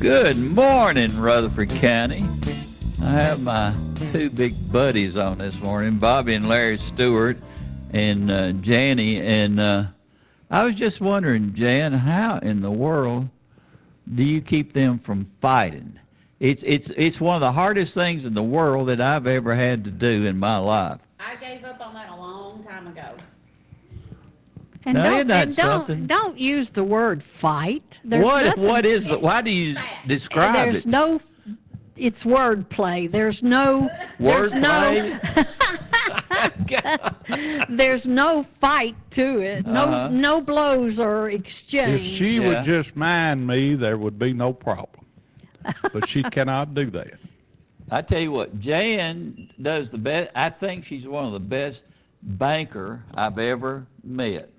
Good morning, Rutherford County. I have my two big buddies on this morning, Bobby and Larry Stewart, and uh, Janie. And uh, I was just wondering, Jan, how in the world do you keep them from fighting? It's it's it's one of the hardest things in the world that I've ever had to do in my life. I gave up on that a long time ago. And Now, don't, isn't and don't, don't use the word fight. There's what what is the, why do you describe There's it? There's no. It's wordplay. There's no. There's no. There's no fight to it. No. Uh-huh. No blows are exchanged. If she Yeah. would just mind me, there would be no problem. But she cannot do that. I tell you what, Jan does the best. I think she's one of the best banker I've ever met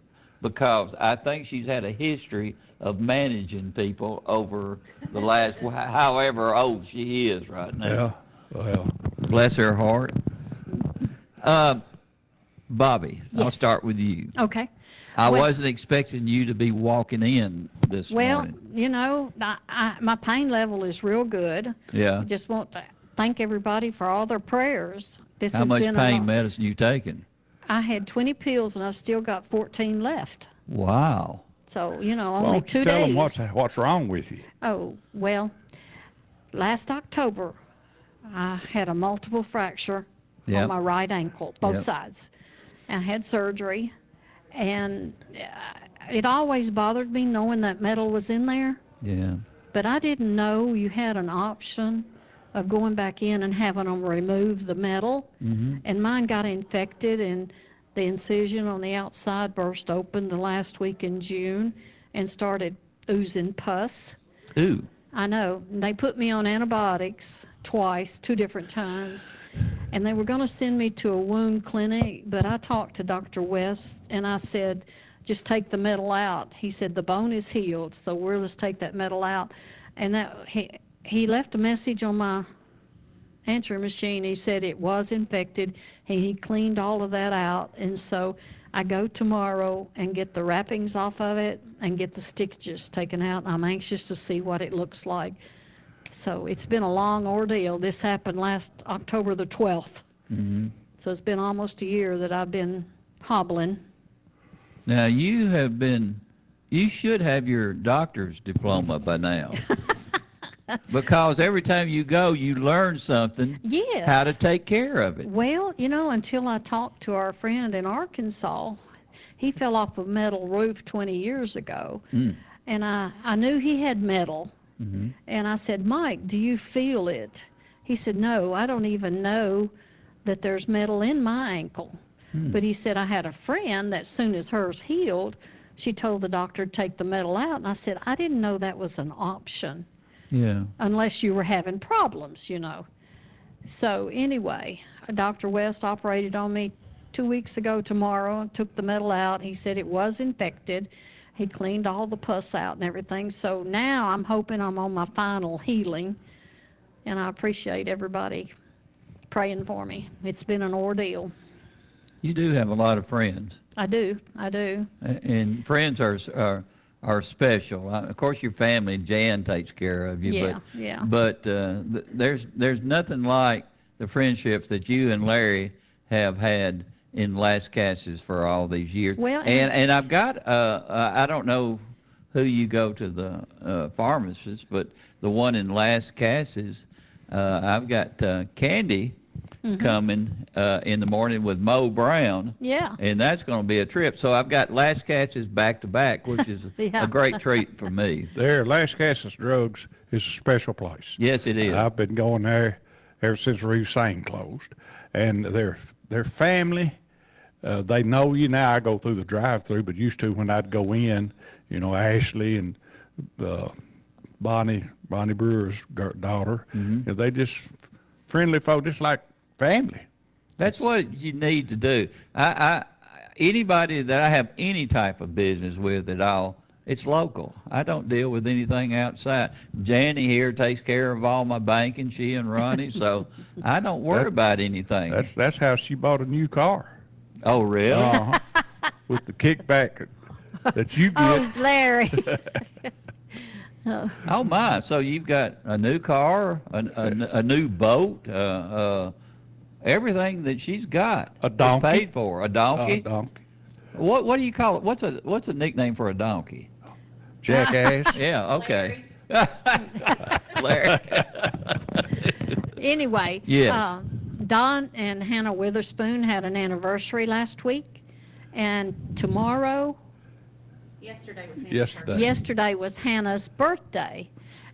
because I think she's had a history of managing people over the last, however old she is right now. Yeah. Well, Bless her heart. Uh, Bobby, I'll start with you. okay. I Well- wasn't expecting you to be walking in this Well, morning. you know, I, I, my pain level is real good. Yeah. I just want to thank everybody for all their prayers. This How has much been a pain long- medicine you taking? I had 20 pills and I've still got 14 left. Wow. So, you know, why only don't you two tell days. them what's, what's wrong with you? Oh, well, last October, I had a multiple fracture Yep. on my right ankle, both Yep. sides, and I had surgery. And uh, it always bothered me knowing that metal was in there, Yeah. but I didn't know you had an option of going back in and having them remove the metal. Mm-hmm. And mine got infected, and the incision on the outside burst open the last week in June and started oozing pus. Ooh. I know. And They put me on antibiotics twice, two different times. And they were going to send me to a wound clinic, but I talked to Dr. West and I said, just take the metal out. He said, the bone is healed, so we'll just take that metal out. And that he, he left a message on my answering machine. He said it was infected. He, he cleaned all of that out. And so I go tomorrow and get the wrappings off of it and get the stitches taken out. I'm anxious to see what it looks like. So it's been a long ordeal. This happened last October the 12th. Mm-hmm. So it's been almost a year that I've been hobbling. Now you have been, you should have your doctor's diploma by now. because every time you go, you learn something. Yes. How to take care of it. Well, you know, until I talked to our friend in Arkansas, he fell off a metal roof 20 years ago. Hmm. And I, I knew he had metal. Mm-hmm. And I said, Mike, do you feel it? He said, No, I don't even know that there's metal in my ankle. Hmm. But he said, I had a friend that soon as hers healed, she told the doctor to take the metal out. And I said, I didn't know that was an option Yeah. unless you were having problems, you know. So anyway, Dr. West operated on me two weeks ago tomorrow and took the metal out. He said it was infected. He cleaned all the pus out and everything. So now I'm hoping I'm on my final healing. And I appreciate everybody praying for me. It's been an ordeal. You do have a lot of friends. I do. I do. And friends are, are, are special. Uh, Of course, your family, Jan takes care of you. Yeah, but, yeah. But uh, th- there's, there's nothing like the friendships that you and Larry have had in Lascassas for all these years. Well, and, and- and I've got, uh, uh, I don't know who you go to the uh, pharmacist, but the one in Lascassas, uh, I've got uh, Candy coming uh, in the morning with Mo Brown. Yeah. And that's going to be a trip. So I've got Lascassas back to back, which is Yeah. a great treat for me. There, Lascassas Drugs is a special place. Yes, it is. I've been going there ever since Reeves-Sain closed, and their their family. Uh, they know you now. I go through the drive-through, but used to when I'd go in, you know, Ashley and uh, Bonnie Bonnie Brewer's daughter. Mm-hmm. you know, they just friendly folk, just like family. That's what you need to do. I, I anybody that I have any type of business with at all, it's local. I don't deal with anything outside. Janny here takes care of all my banking, she and Ronnie, so I don't worry That- about anything. That's that's how she bought a new car. oh, really? Uh-huh. With the kickback that you get. Oh, Larry. oh my! So you've got a new car, a, a, a new boat, uh, uh, everything that she's got. A is donkey. paid for. A donkey. Uh, donkey. what what do you call it? What's a what's a nickname for a donkey? Jackass. Yeah. Okay. Larry. Anyway. Yes. uh, Don and Hannah Witherspoon had an anniversary last week. And tomorrow, Yesterday was Hannah's Yesterday. birthday. yesterday was Hannah's birthday.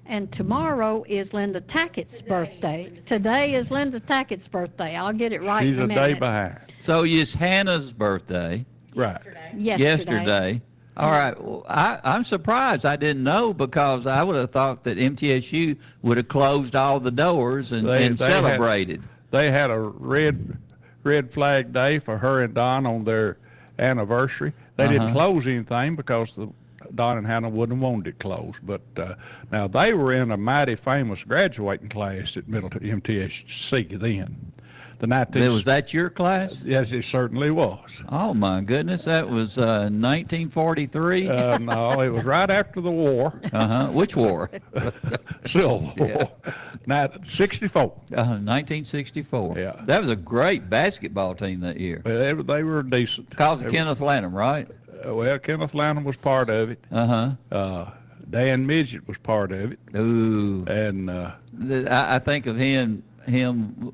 And tomorrow is Linda Tackett's birthday. Today is Linda Tackett's birthday. I'll get it right She's in a a minute. day behind. So it's Hannah's birthday Right. Yesterday. Yesterday. yesterday. All right. Well, I, I'm surprised. I didn't know because I would have thought that MTSU would have closed all the doors and, They- and they had- celebrated. They had a red red flag day for her and Don on their anniversary. They didn't Uh-huh. close anything because the Don and Hannah wouldn't have wanted it closed. But uh, now they were in a mighty famous graduating class at Middle MTSC then. The 19 was that your class? Yes, it certainly was. Oh my goodness, that was uh, 1943. Uh Uh, no, it was right after the war, Uh huh. Which war? Civil War, Not 64. Uh, 1964. Yeah. That was a great basketball team that year. They, they were decent. Because of Kenneth Lanham, right? Uh, well, Kenneth Lanham was part of it. Uh huh. Uh, Dan Midget was part of it, Ooh. and uh, I, I think of him him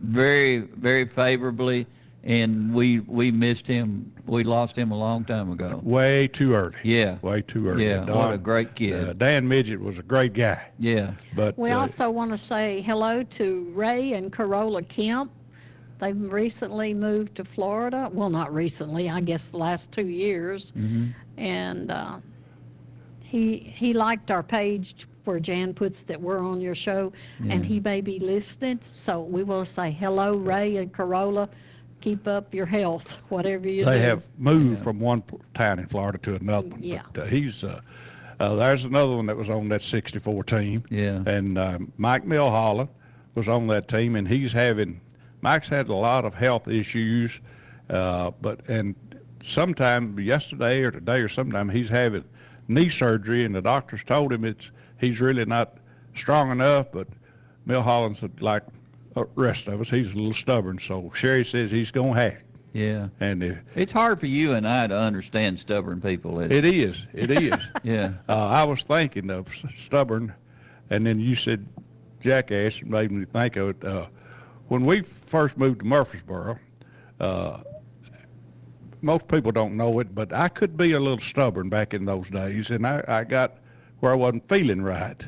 very very favorably, and we we missed him. We lost him a long time ago. way too early. Yeah. way too early. Yeah, what a great kid. Uh, Dan Midget was a great guy, Yeah. but We uh, also want to say hello to Ray and Corolla Kemp. They've recently moved to Florida. Well, not recently, I guess the last two years. And uh, he he liked our page where Jan puts that we're on your show, and he may be listening. So we will say hello, Ray and Corolla. Keep up your health, whatever you do. they have moved from one p- town in Florida to another one. Yeah. But, uh, he's uh, uh, there's another one that was on that 64 team. Yeah. And um, Mike Milholland was on that team, and he's having Mike's had a lot of health issues, uh, but and sometime yesterday or today or sometime he's having knee surgery, and the doctors told him it's he's really not strong enough, but Milholland's like the rest of us, he's a little stubborn. So Sherry says he's gonna have it, Yeah. and uh, It's hard for you and I to understand stubborn people. Isn't it? it is, it is. Yeah. Uh, I was thinking of stubborn, and then you said jackass, and made me think of it. Uh, when we first moved to Murfreesboro, uh, most people don't know it, but I could be a little stubborn back in those days, and I, I got where I wasn't feeling right,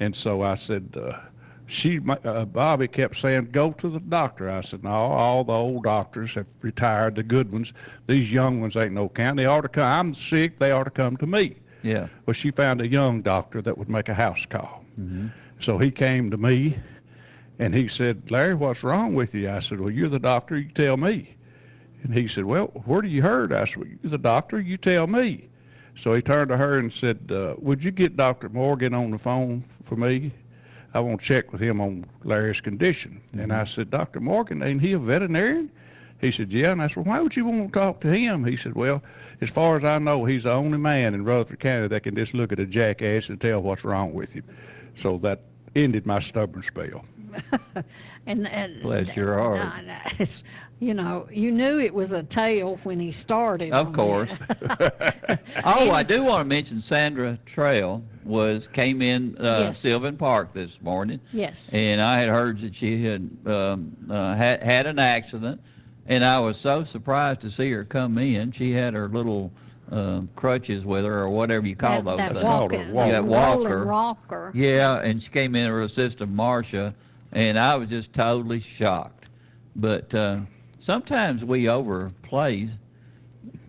and so I said. Uh, she, uh, Bobby kept saying, "Go to the doctor." I said, "No, all the old doctors have retired, the good ones. These young ones ain't no count. They ought to come. I'm sick. They ought to come to me." Yeah. Well, she found a young doctor that would make a house call. So he came to me and he said, Larry, what's wrong with you? I said, Well, you're the doctor, you tell me. And he said, Well, where do you hurt? I said, well, You're the doctor, you tell me. So he turned to her and said, uh, Would you get Dr. Morgan on the phone for me? I want to check with him on Larry's condition. And I said, Dr. Morgan, ain't he a veterinarian? He said, Yeah. And I said, well, Why would you want to talk to him? He said, Well, as far as I know, he's the only man in Rutherford County that can just look at a jackass and tell what's wrong with him. So that ended my stubborn spell. and, and Bless your heart. No, no, it's, you know, you knew it was a tale when he started. Of course. Oh, I do want to mention Sandra Trail was came in uh, Yes. Sylvan Park this morning. Yes. And I had heard that she had um, uh, had had an accident, and I was so surprised to see her come in. She had her little uh, crutches with her, or whatever you call that, those that things. walking, walker. Yeah, that walker. rolling rocker. Yeah, and she came in with her assistant Marcia, and I was just totally shocked. But uh, sometimes we overplay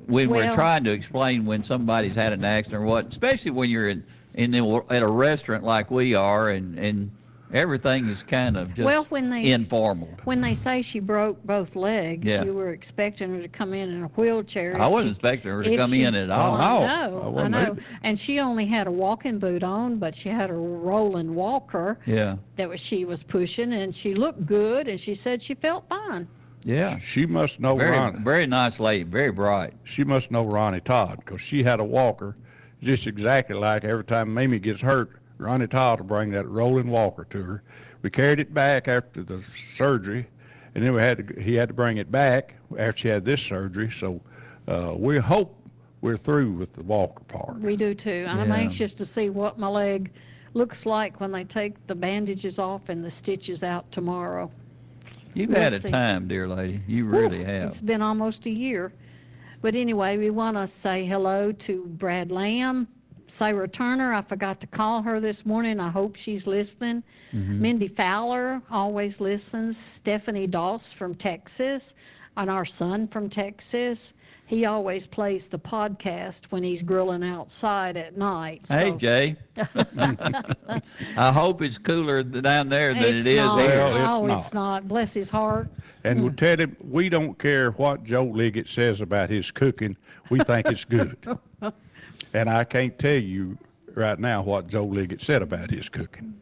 when we're trying to explain when somebody's had an accident or what, especially when you're in, in the, at a restaurant like we are, and and everything is kind of just Well, when they- informal. When they say she broke both legs, Yeah. you were expecting her to come in in a wheelchair. I wasn't she- expecting her to come she- in at Oh, all. no. I I know, I know. either. And she only had a walking boot on, but she had a rolling walker Yeah, that was she was pushing, and she looked good, and she said she felt fine. yeah. She must know Very, Ronnie. very nice lady, very bright. She must know Ronnie Todd because she had a walker just exactly like every time Mamie gets hurt, Ronnie Todd to bring that rolling walker to her. We carried it back after the surgery, and then we had to, he had to bring it back after she had this surgery. So uh, we hope we're through with the walker part. We do too. I'm Yeah. anxious to see what my leg looks like when they take the bandages off and the stitches out tomorrow. You've We'll had a see. time, dear lady. You really have. It's been almost a year. But anyway, we want to say hello to Brad Lamb, Sarah Turner. I forgot to call her this morning. I hope she's listening. Mm-hmm. Mindy Fowler always listens. Stephanie Doss from Texas, and our son from Texas. He always plays the podcast when he's grilling outside at night. Hey, so- Jay. I hope it's cooler down there than It's it is not. here. Well, Oh, it's it's not. Bless his heart. And we'll tell him we don't care what Joe Liggett says about his cooking. We think it's good. and I can't tell you right now what Joe Liggett said about his cooking.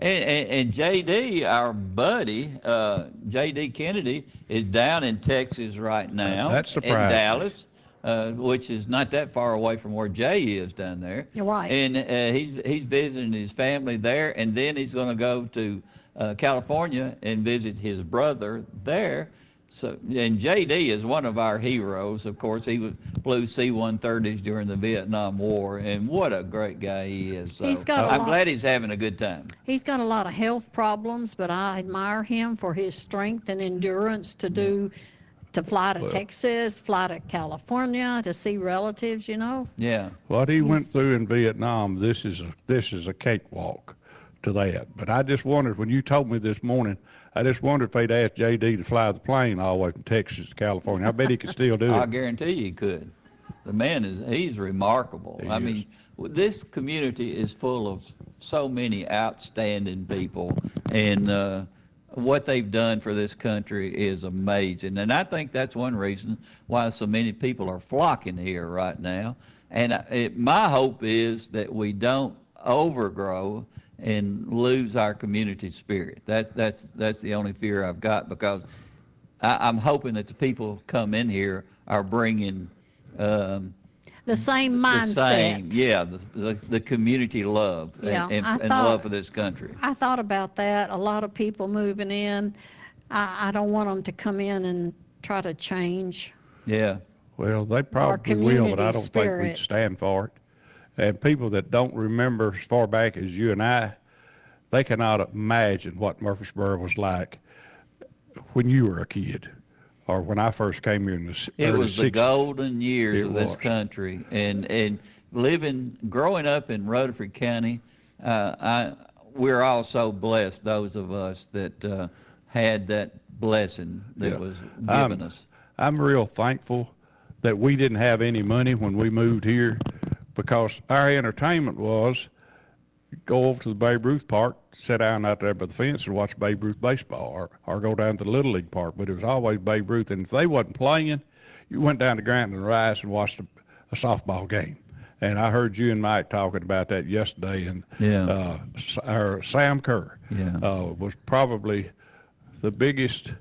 And, and, and JD, our buddy, uh, JD Kennedy, is down in Texas right now. that In surprised me. Dallas, uh, which is not that far away from where Jay is down there. You're right. And uh, he's, he's visiting his family there, and then he's going to go to uh, California and visit his brother there. So, and JD is one of our heroes. Of course, he was, flew C-130s during the Vietnam War, and what a great guy he is. So He's got a I'm lot- glad he's having a good time. He's got a lot of health problems, but I admire him for his strength and endurance to do, to fly to Texas, fly to California, to see relatives, you know? Yeah. What he went through in Vietnam, this is a this is a cakewalk to that. But I just wondered when you told me this morning, I just wondered if they'd ask JD to fly the plane all the way from Texas to California. I bet he could still do I it. I guarantee you he could. The man is, he's remarkable. He I is. mean, this community is full of so many outstanding people, and uh, what they've done for this country is amazing. And I think that's one reason why so many people are flocking here right now. And it, my hope is that we don't overgrow and lose our community spirit. That, that's, that's the only fear I've got because I, I'm hoping that the people come in here are bringing um, The same mindset. the mindset. same, yeah, the, the, the community love and, Yeah, and, and thought- love for this country. I thought about that. A lot of people moving in. I, I don't want them to come in and try to change. Yeah, Well, they probably will, but I don't think we'd stand for it. And people that don't remember as far back as you and I, they cannot imagine what Murfreesboro was like when you were a kid, or when I first came here in the it was the 60s. golden years It of this was. country, and and living, growing up in Rutherford County, uh, I we're all so blessed. Those of us that uh, had that blessing that Yeah. was I'm- given us. I'm real thankful that we didn't have any money when we moved here because our entertainment was go over to the Babe Ruth Park, sit down out there by the fence and watch Babe Ruth baseball or, or go down to the Little League Park. But it was always Babe Ruth. And if they wasn't playing, you went down to Grantland Rice and watched a, a softball game. And I heard you and Mike talking about that yesterday. And Yeah. uh, our Sam Kerr Yeah. uh, was probably the biggest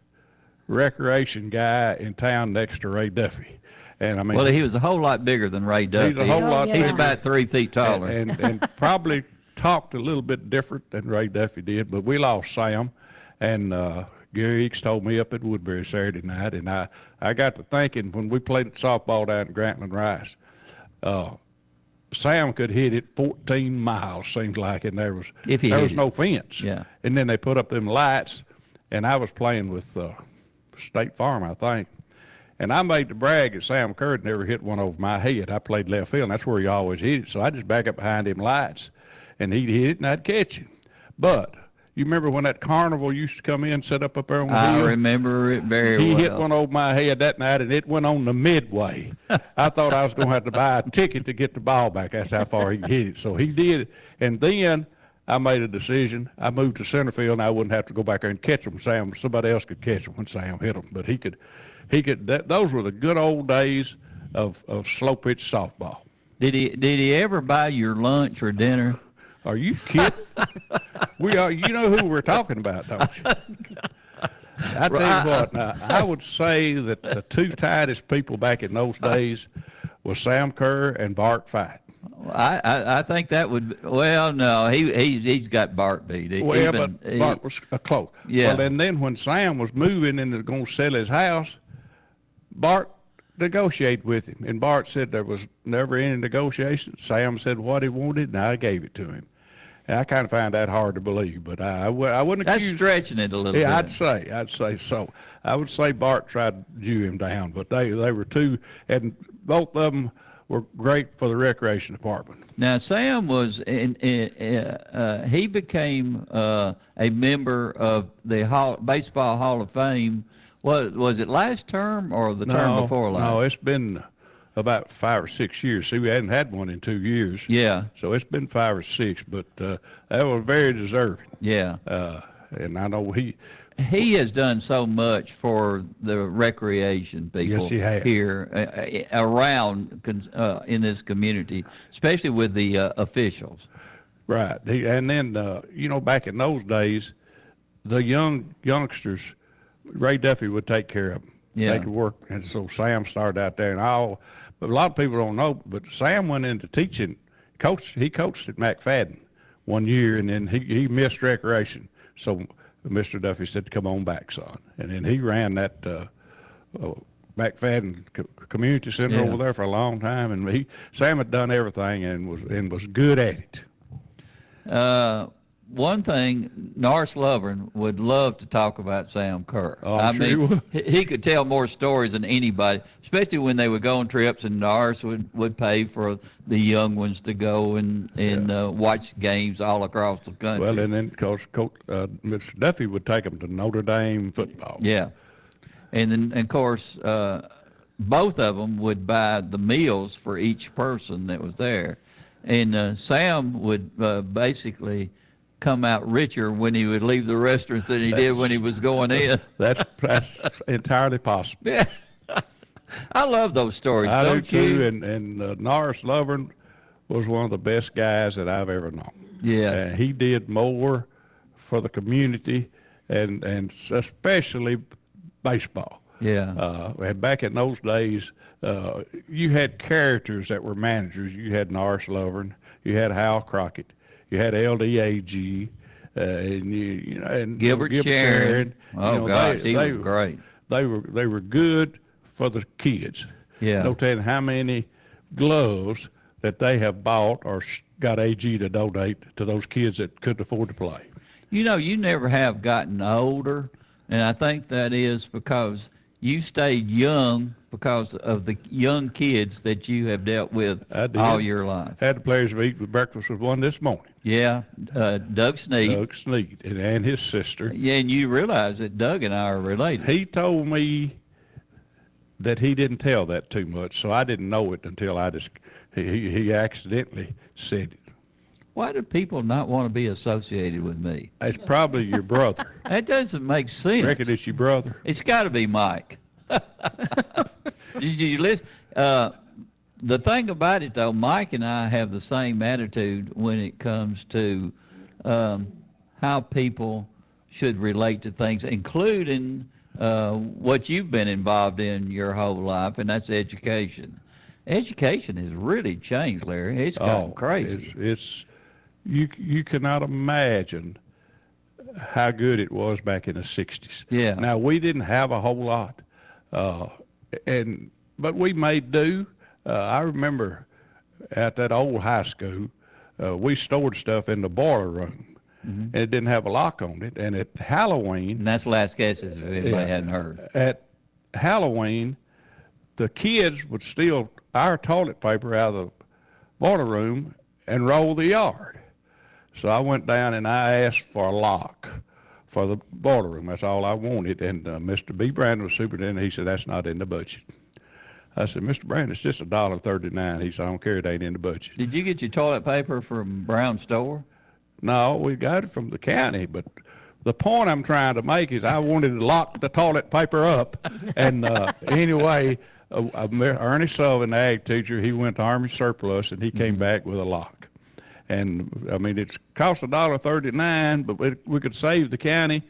recreation guy in town next to Ray Duffy. And I mean, Well, he was a whole lot bigger than Ray Duffy. He's a whole lot He's bigger. about three feet taller. and, and, and probably talked a little bit different than Ray Duffy did, but we lost Sam, and uh, Gary Eakes told me up at Woodbury Saturday night, and I, I got to thinking when we played softball down at Grantland Rice, uh, Sam could hit it 14 miles, seems like, and there was If he there was it. no fence. Yeah. And then they put up them lights, and I was playing with uh, State Farm, I think. And I made the brag that Sam Kerr never hit one over my head. I played left field, and that's where he always hit it. So I just back up behind him lights, and he'd hit it, and I'd catch him. But you remember when that carnival used to come in, set up up there on the I hill? remember it very He well. He hit one over my head that night, and it went on the midway. I thought I was going to have to buy a ticket to get the ball back. That's how far he hit it. So he did. And then I made a decision. I moved to center field, and I wouldn't have to go back there and catch them. Sam, somebody else could catch them when Sam hit them, but he could. He could. That, those were the good old days of of slow pitch softball. Did he did he ever buy your lunch or dinner? Are you kidding? we are. You know who we're talking about, don't you? I tell you what. Now, I would say that the two tightest people back in those days was Sam Kerr and Bart Fight. I, I, I think that would well no he he he's got Bart beat. He- Well, even- but he- Bart was a close. Yeah. Well, and then when Sam was moving and going to sell his house, Bart negotiated with him, and Bart said there was never any negotiation. Sam said what he wanted, and I gave it to him. And I kind of find that hard to believe, but I, I, would- I wouldn't that's accuse. stretching it a little Yeah, bit. I'd say, I'd say so. I would say Bart tried to Jew him down, but they they were two, and both of them were great for the recreation department. Now Sam was in, in, uh, he became uh, a member of the Hall, baseball Hall of Fame. Was was it last term or the term before last? no, it's been about five or six years. See, we hadn't had one in two years. Yeah, So it's been five or six, but uh, that was very deserving. yeah. Uh, and I know he, He has done so much for the recreation people Yes, he has. here uh, around uh, in this community, especially with the uh, officials. right. And then, uh, you know, back in those days, the young youngsters, Ray Duffy would take care of them. Yeah. They could work. And so Sam started out there and all, but a lot of people don't know, but Sam went into teaching, coach, he coached at McFadden one year and then he, he missed recreation. So Mr. Duffy said, come on back, son. And then he ran that, uh, uh, McFadden Co- Community Center Yeah. over there for a long time. And he, Sam had done everything and was, and was good at it. Uh, one thing, Norris Lovern would love to talk about Sam Kerr. Oh, I'm I sure he mean, he, he could tell more stories than anybody, especially when they would go on trips and Norris would, would pay for the young ones to go and, and uh, watch games all across the country. Well, and then, of course, Coach, uh, Mr. Duffy would take them to Notre Dame football. Yeah. And then, of course, uh, both of them would buy the meals for each person that was there. And uh, Sam would uh, basically come out richer when he would leave the restaurant than he did when he was going in. That's, that's entirely possible. Yeah. I love those stories, I do don't you? too, and, and uh, Norris Lovern was one of the best guys that I've ever known. Yeah. And he did more for the community and, and especially baseball. Yeah. Uh, and back in those days, uh, you had characters that were managers. You had Norris Lovern, you had Hal Crockett, you had LDAG, uh, and you, you know, and Gilbert Sharon. You Oh, know, gosh, they- he they was were- great. They were they were good for the kids. Yeah. No telling how many gloves that they have bought or got AG to donate to those kids that couldn't afford to play. You know, you never have gotten older, and I think that is because you stayed young because of the young kids that you have dealt with all your life. Had the pleasure of eating breakfast with one this morning, Yeah, uh, Doug Sneed. Doug Sneed, and, and his sister. Yeah, and you realize that Doug and I are related. He told me that he didn't tell that too much, so I didn't know it until I just he he, he accidentally said it. Why do people not want to be associated with me? It's probably your brother. That doesn't make sense. I Reckon it's your brother. It's got to be Mike. Did you listen? Uh, the thing about it, though, Mike and I have the same attitude when it comes to um, how people should relate to things, including uh, what you've been involved in your whole life, and that's education. Education has really changed, Larry. It's crazy. Oh, It's, it's you you cannot imagine how good it was back in the '60s. Yeah. Now we didn't have a whole lot, uh, and but we made do. Uh, I remember at that old high school, uh, we stored stuff in the boiler room, and it didn't have a lock on it. And at Halloween, And that's the last guesses if anybody Yeah. hadn't heard. at Halloween, the kids would steal our toilet paper out of the boiler room and roll the yard. So I went down and I asked for a lock for the boiler room. That's all I wanted. And uh, Mr. B. Brandon was superintendent. He said, that's not in the budget. I said, Mr. Brandon, it's just a dollar thirty-nine. He said, I don't care. It ain't in the budget. Did you get your toilet paper from Brown Store? No, we got it from the county, but the point I'm trying to make is I wanted to lock the toilet paper up. And uh, anyway, uh, uh, Ernie Sullivan, the ag teacher, he went to Army surplus and he came back with a lock. And I mean, it's cost a dollar thirty-nine, but we, we could save the county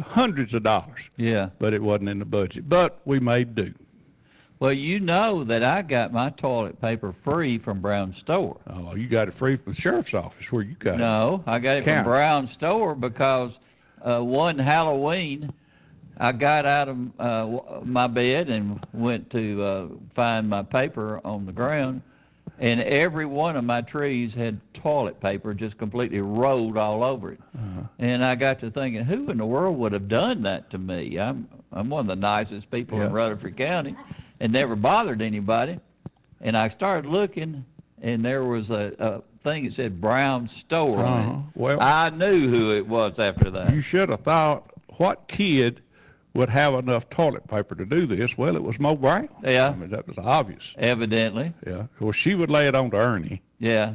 hundreds of dollars. Yeah. But it wasn't in the budget. But we made do. Well, you know that I got my toilet paper free from Brown Store. Oh, you got it free from the sheriff's office where you got it. No, I got it County. from Brown Store because uh, one Halloween, I got out of uh, my bed and went to uh, find my paper on the ground, and every one of my trees had toilet paper just completely rolled all over it. And I got to thinking, who in the world would have done that to me? I'm I'm one of the nicest people in Rutherford County, and never bothered anybody. And I started looking, and there was a, a thing that said Brown Store Uh-huh. Well- I knew who it was after that. You should have thought, what kid would have enough toilet paper to do this? Well, it was Mo Brown. Yeah. I mean, that was obvious. Evidently, Yeah. Well, she would lay it on to Ernie. yeah.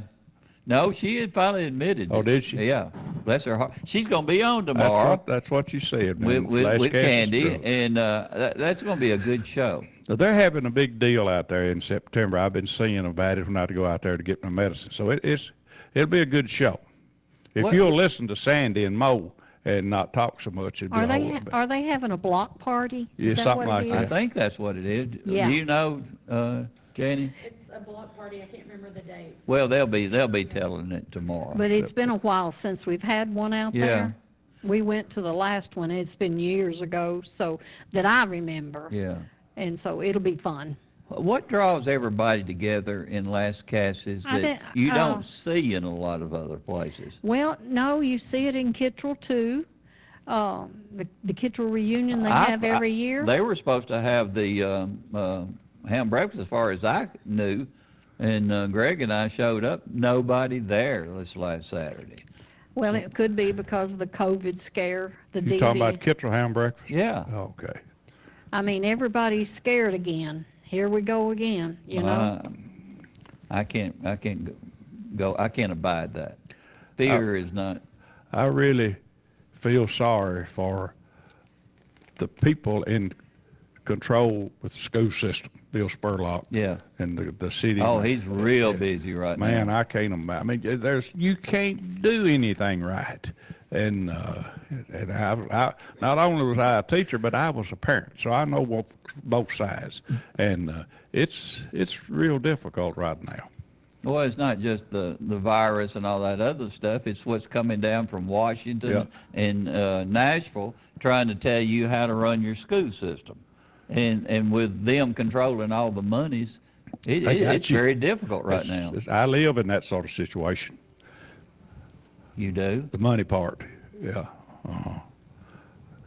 No, she had finally admitted. Oh, it. did she? Yeah. Bless her heart. She's going to be on That's tomorrow what, that's what you said. with, with, with Candy, and uh, that, that's going to be a good show. Now, They're having a big deal out there in September. I've been seeing about it when I have to go out there to get my medicine. So it, it's, it'll be a good show. If What- you'll listen to Sandy and Mo and not talk so much, it'd be Are a they, whole ha- lot better. are they having a block party? Yeah, Is that something what like it that. I is? think that's what it is. Yeah. Do you know, uh, Jenny? It's a block party, I can't remember the dates. Well, they'll be they'll be telling it tomorrow. But it's been a while since we've had one out Yeah. there. We went to the last one, it's been years ago, so, that I remember. yeah. And so it'll be fun. What draws everybody together in Lascassas I that thi- you uh, don't see in a lot of other places? Well, no, you see it in Kittrell too. Uh, the, the Kittrell reunion they I- have I- every year. They were supposed to have the um, uh, ham breakfast, as far as I knew, and uh, Greg and I showed up. Nobody there this last Saturday. Well, it could be because of the COVID scare, the You talking about DV. Kittrell Ham Breakfast? Yeah. Okay. I mean, everybody's scared again. Here we go again, you know? Uh, I can't. I can't go- go. I can't abide that. Fear Uh, is not. I really feel sorry for the people in control with the school system, Bill Spurlock. Yeah. And the, the city. Oh, he's real busy right Man, now. Man, I can't imagine. I mean, there's you can't do anything right. And uh, and I, I not only was I a teacher, but I was a parent, so I know both both sides. And uh, it's it's real difficult right now. Well, it's not just the, the virus and all that other stuff. It's what's coming down from Washington Yeah. and uh, Nashville trying to tell you how to run your school system. And, and with them controlling all the monies, it, it, it's you. very difficult right It's- now. it's- I live in that sort of situation. You do? The money part, yeah. uh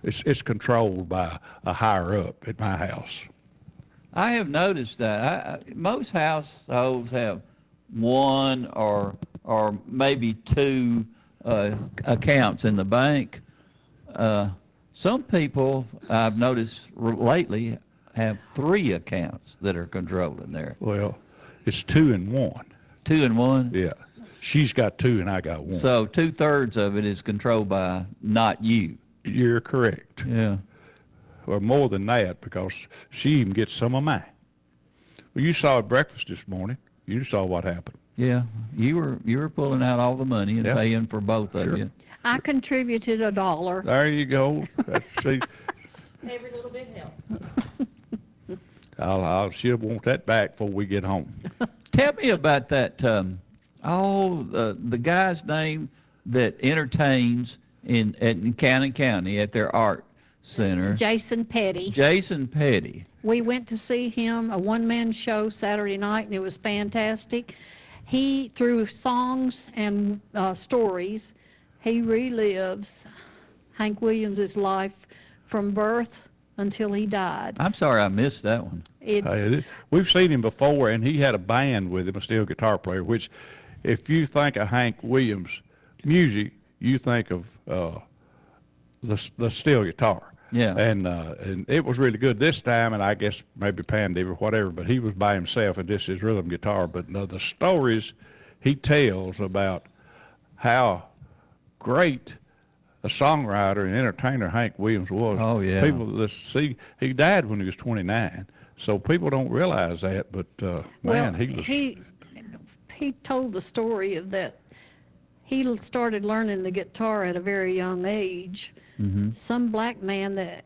It's it's controlled by a higher up at my house. I have noticed that. I, most households have one or or maybe two uh, accounts in the bank. Uh, some people I've noticed lately have three accounts that are controlling there. Well, it's two and one. Two and one. Yeah, she's got two and I got one. So two thirds of it is controlled by not you. You're correct. Yeah. Or more than that, because she even gets some of mine. Well, you saw at breakfast this morning. You saw what happened. Yeah. You were you were pulling out all the money and Yeah. paying for both of Sure. you. I contributed a dollar. There you go. That's, see, Every little bit helps. I'll, I'll she'll want that back before we get home. Tell me about that um, Oh, the the guy's name that entertains in at in Cannon County at their art center. Jason Petty. Jason Petty. We went to see him, a one-man show Saturday night, and it was fantastic. He, through songs and uh, stories, he relives Hank Williams' life from birth until he died. I'm sorry I missed that one. It's, Hey, it- We've seen him before, and he had a band with him, a steel guitar player, which, if you think of Hank Williams music, you think of uh, the, the steel guitar. Yeah. And, uh, and it was really good this time, and I guess maybe Pandy or whatever, but he was by himself, and this is rhythm guitar. But uh, the stories he tells about how great a songwriter and entertainer Hank Williams was. Oh, yeah. People that see he died when he was 29, so people don't realize that. But uh, well, man, he was. he, he told the story of that he started learning the guitar at a very young age. Mm-hmm. Some black man that,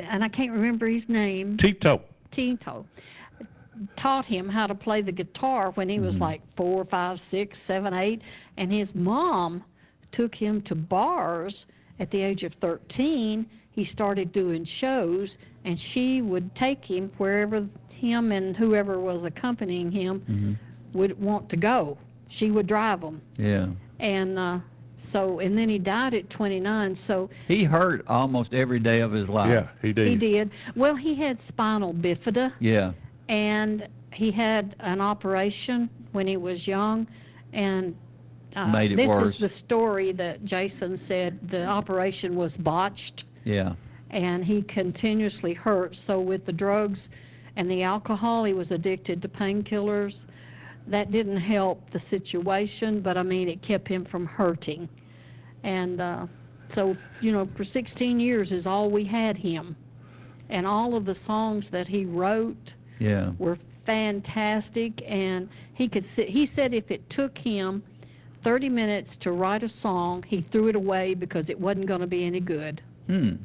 and I can't remember his name. Tee-Tot. Tee-Tot taught him how to play the guitar when he was like four, five, six, seven, eight, and his mom took him to bars at the age of 13. He started doing shows, and she would take him wherever him and whoever was accompanying him would want to go. She would drive him, Yeah. and uh, so, and then he died at 29. So He hurt almost every day of his life. Yeah, he did. he did. Well, he had spinal bifida. Yeah. and he had an operation when he was young, and uh, Made it this worse. is the story that Jason said the operation was botched, Yeah. and he continuously hurt. So with the drugs and the alcohol, he was addicted to painkillers. That didn't help the situation, but I mean, it kept him from hurting. And uh, so, you know, for 16 years is all we had him. And all of the songs that he wrote, Yeah. were fantastic and he could sit he said if it took him 30 minutes to write a song he threw it away because it wasn't going to be any good Hmm.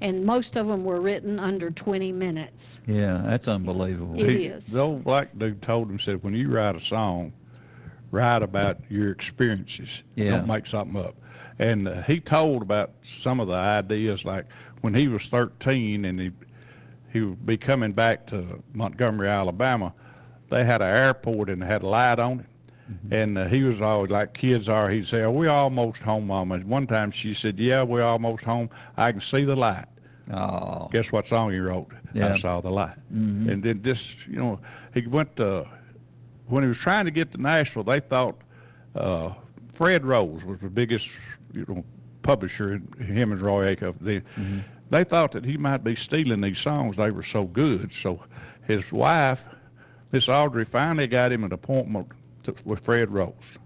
And most of them were written under 20 minutes Yeah. That's unbelievable. It He- is. The old black dude told him, said, when you write a song, write about your experiences. Yeah. Don't make something up. And uh, he told about some of the ideas, like when he was 13 and he he would be coming back to Montgomery, Alabama. They had an airport and it had a light on it. And uh, he was always like kids are. He'd say, "Are we almost home, Mama?" And one time she said, "Yeah, we're almost home. I can see the light." Oh. Guess what song he wrote? Yeah. I saw the light. And then this, you know, he went to, when he was trying to get to Nashville, they thought uh, Fred Rose was the biggest, you know, publisher, him and Roy Acuff. They, they thought that he might be stealing these songs. They were so good. So his wife, Miss Audrey, finally got him an appointment with Fred Rose.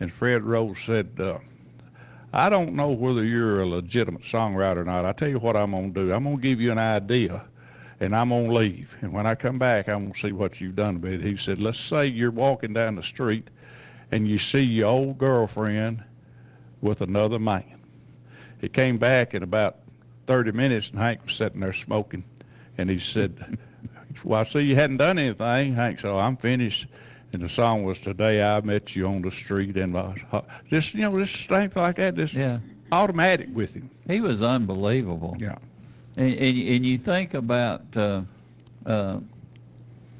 And Fred Rose said, uh, I don't know whether you're a legitimate songwriter or not. I tell you what I'm gonna do. I'm gonna give you an idea, and I'm gonna leave. And when I come back, I'm gonna see what you've done with it. He said, let's say you're walking down the street, and you see your old girlfriend with another man. He came back in about 30 minutes, and Hank was sitting there smoking, and he said, "Well, I see you hadn't done anything." Hank said, "Oh, "I'm finished." And the song was "Today I Met You on the Street," and just you know, just strength like that, just Yeah. automatic with him. He was unbelievable. Yeah. And, and, and you think about uh, uh,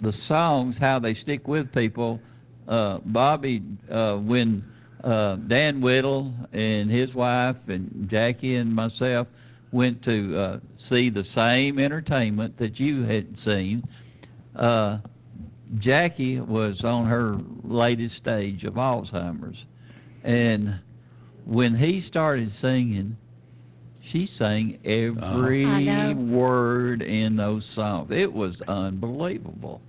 the songs, how they stick with people. Uh, Bobby, uh, when uh, Dan Whittle and his wife and Jackie and myself went to uh, see the same entertainment that you had seen, uh, Jackie was on her latest stage of Alzheimer's. And when he started singing, she sang every uh-huh. I word in those songs. It was unbelievable.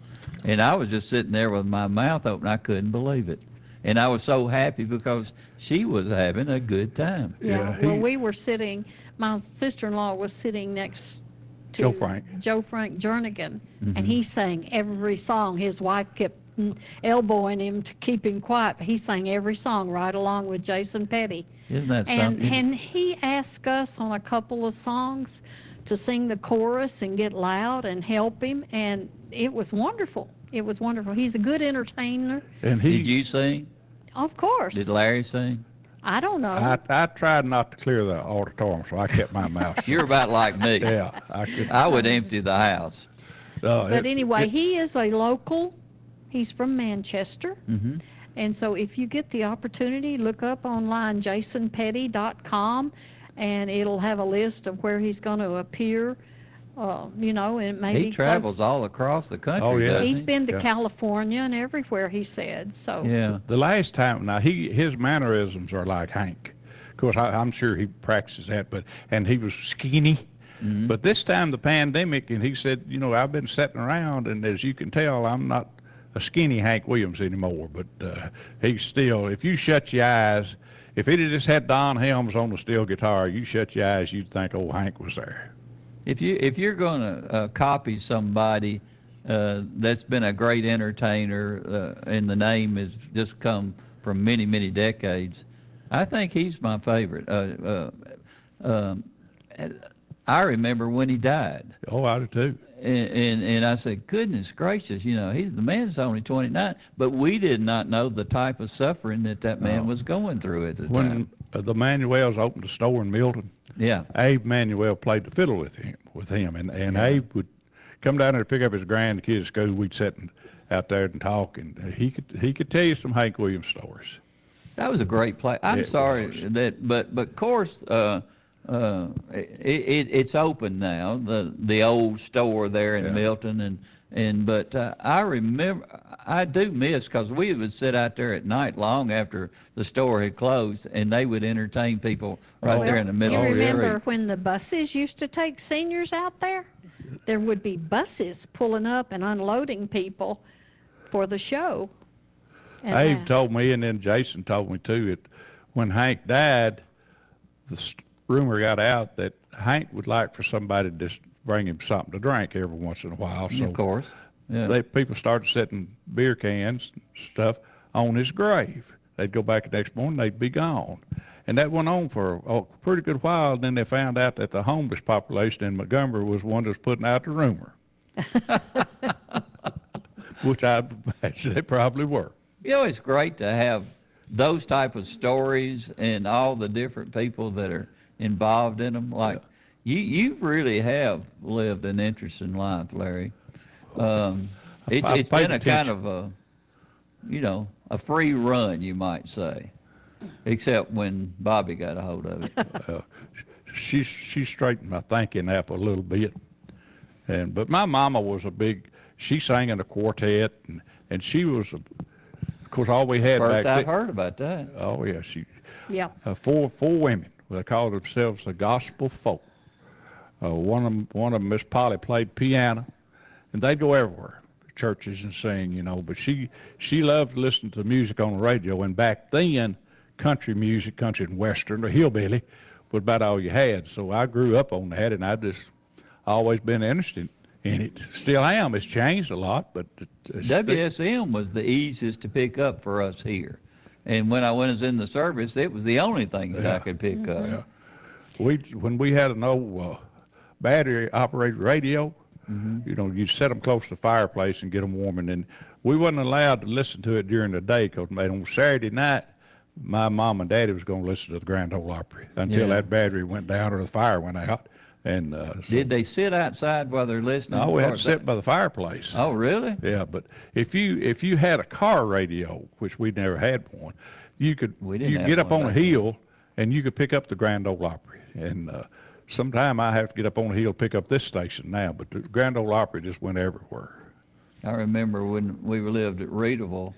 And I was just sitting there with my mouth open. I couldn't believe it. And I was so happy because she was having a good time. yeah, Yeah, well we were sitting my sister-in-law was sitting next to Joe Frank. joe frank jernigan Mm-hmm. and he sang every song his wife kept elbowing him to keep him quiet but he sang every song right along with jason petty Isn't that And, something? and he asked us on a couple of songs to sing the chorus and get loud and help him, and it was wonderful. It was wonderful. He's a good entertainer. And he Did you sing? Of course. Did Larry sing? I don't know. I, I tried not to clear the auditorium, so I kept my mouth shut. You're about like me. Yeah, I could. I would empty the house. uh, But it- anyway, it- he is a local. He's from Manchester. Mm-hmm. And so if you get the opportunity, look up online jasonpetty.com and it'll have a list of where he's going to appear. Uh, you know, and maybe He travels close- all across the country. Oh, yeah. doesn't He's he? been to Yeah. California and everywhere, he said. So Yeah. The last time, now he his mannerisms are like Hank. Of course, I, I'm sure he practices that, but and he was skinny. But this time, the pandemic, and he said, you know, I've been sitting around, and as you can tell, I'm not a skinny Hank Williams anymore. But uh, he's still. If you shut your eyes, if it had just had Don Helms on the steel guitar, you shut your eyes, you'd think old Hank was there. If you if you're going to uh, copy somebody uh, that's been a great entertainer uh, and the name has just come from many many decades, I think he's my favorite. Uh, uh, um, I remember when he died. Oh, I do too. And, and and I said, goodness gracious, you know, he's the man's only 29, but we did not know the type of suffering that that man was going through at the When time. uh, the Manuels opened a store in Milton, Yeah, Abe Manuel played the fiddle with him, with him, and and Abe would come down there to pick up his grandkids at school. We'd sit and, out there and talk, and he could he could tell you some Hank Williams stories. that was a great play. I'm It sorry was. that, but but of course, uh, uh, it, it, it's open now. The the old store there in Yeah. Milton, and and but uh, I remember I do miss because we would sit out there at night long after the store had closed, and they would entertain people right there in the middle you of the remember when the buses used to take seniors out there? There would be buses pulling up and unloading people for the show. And, Abe uh, told me, and then Jason told me too, that when Hank died, the s- rumor got out that Hank would like for somebody to just bring him something to drink every once in a while. So of course. Yeah. they people started setting beer cans and stuff on his grave. They'd go back the next morning, they'd be gone. And that went on for a pretty good while. Then they found out that the homeless population in Montgomery was one that was putting out the rumor. Which I imagine they probably were. You know, it's great to have those type of stories and all the different people that are involved in them. Like you, you really have lived an interesting life, Larry. Um, it's I've it's paid been a kind of a, you know, a free run, you might say, except when Bobby got a hold of it. she she straightened my thinking up a little bit. And but my mama was a big. She sang in a quartet, and and she was, a, of course, all we had First back I've then. heard about that. Oh yeah, she Yeah. uh, four four women. They called themselves the gospel folk. Uh, one of them, one of them, Miss Polly played piano, and they'd go everywhere, churches and sing, you know. But she she loved to listen to music on the radio, and back then, country music, country and western or hillbilly, was about all you had. So I grew up on that, and I just always been interested in it. Still am. It's changed a lot, but WSM was the easiest to pick up for us here. And when I was in the service, it was the only thing that I could pick up. Yeah. We when we had an old uh, battery operated radio, Mm-hmm. you know, you set them close to the fireplace and get them warm, and then we wasn't allowed to listen to it during the day because on Saturday night, my mom and daddy was going to listen to the Grand Ole Opry until Yeah. that battery went down or the fire went out, and uh, so, Did they sit outside while they're listening? no, we had to sit that- by the fireplace. Oh, really? Yeah, but if you if you had a car radio, which we never had one, you could We you get up on a hill and you could pick up the Grand Ole Opry. And uh, sometime I have to get up on a hill pick up this station now, but the Grand Ole Opry just went everywhere. I remember when we lived at Readyville,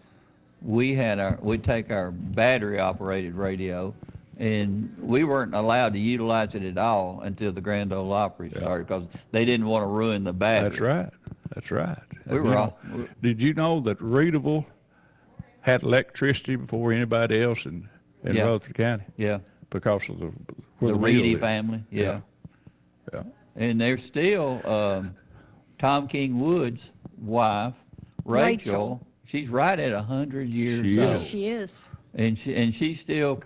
we had our, we'd take our battery operated radio and we weren't allowed to utilize it at all until the Grand Ole Opry started because they didn't want to ruin the battery. That's right. That's right. We were all- we- Did you know that Readyville had electricity before anybody else in, in Yeah. Rutherford County Yeah. because of the where The mill Reedy family. Yeah. Yeah. And they're still um, Tom King Wood's wife, Rachel. Rachel. She's right at a hundred years She old, is. Yes, she is. and she and she still,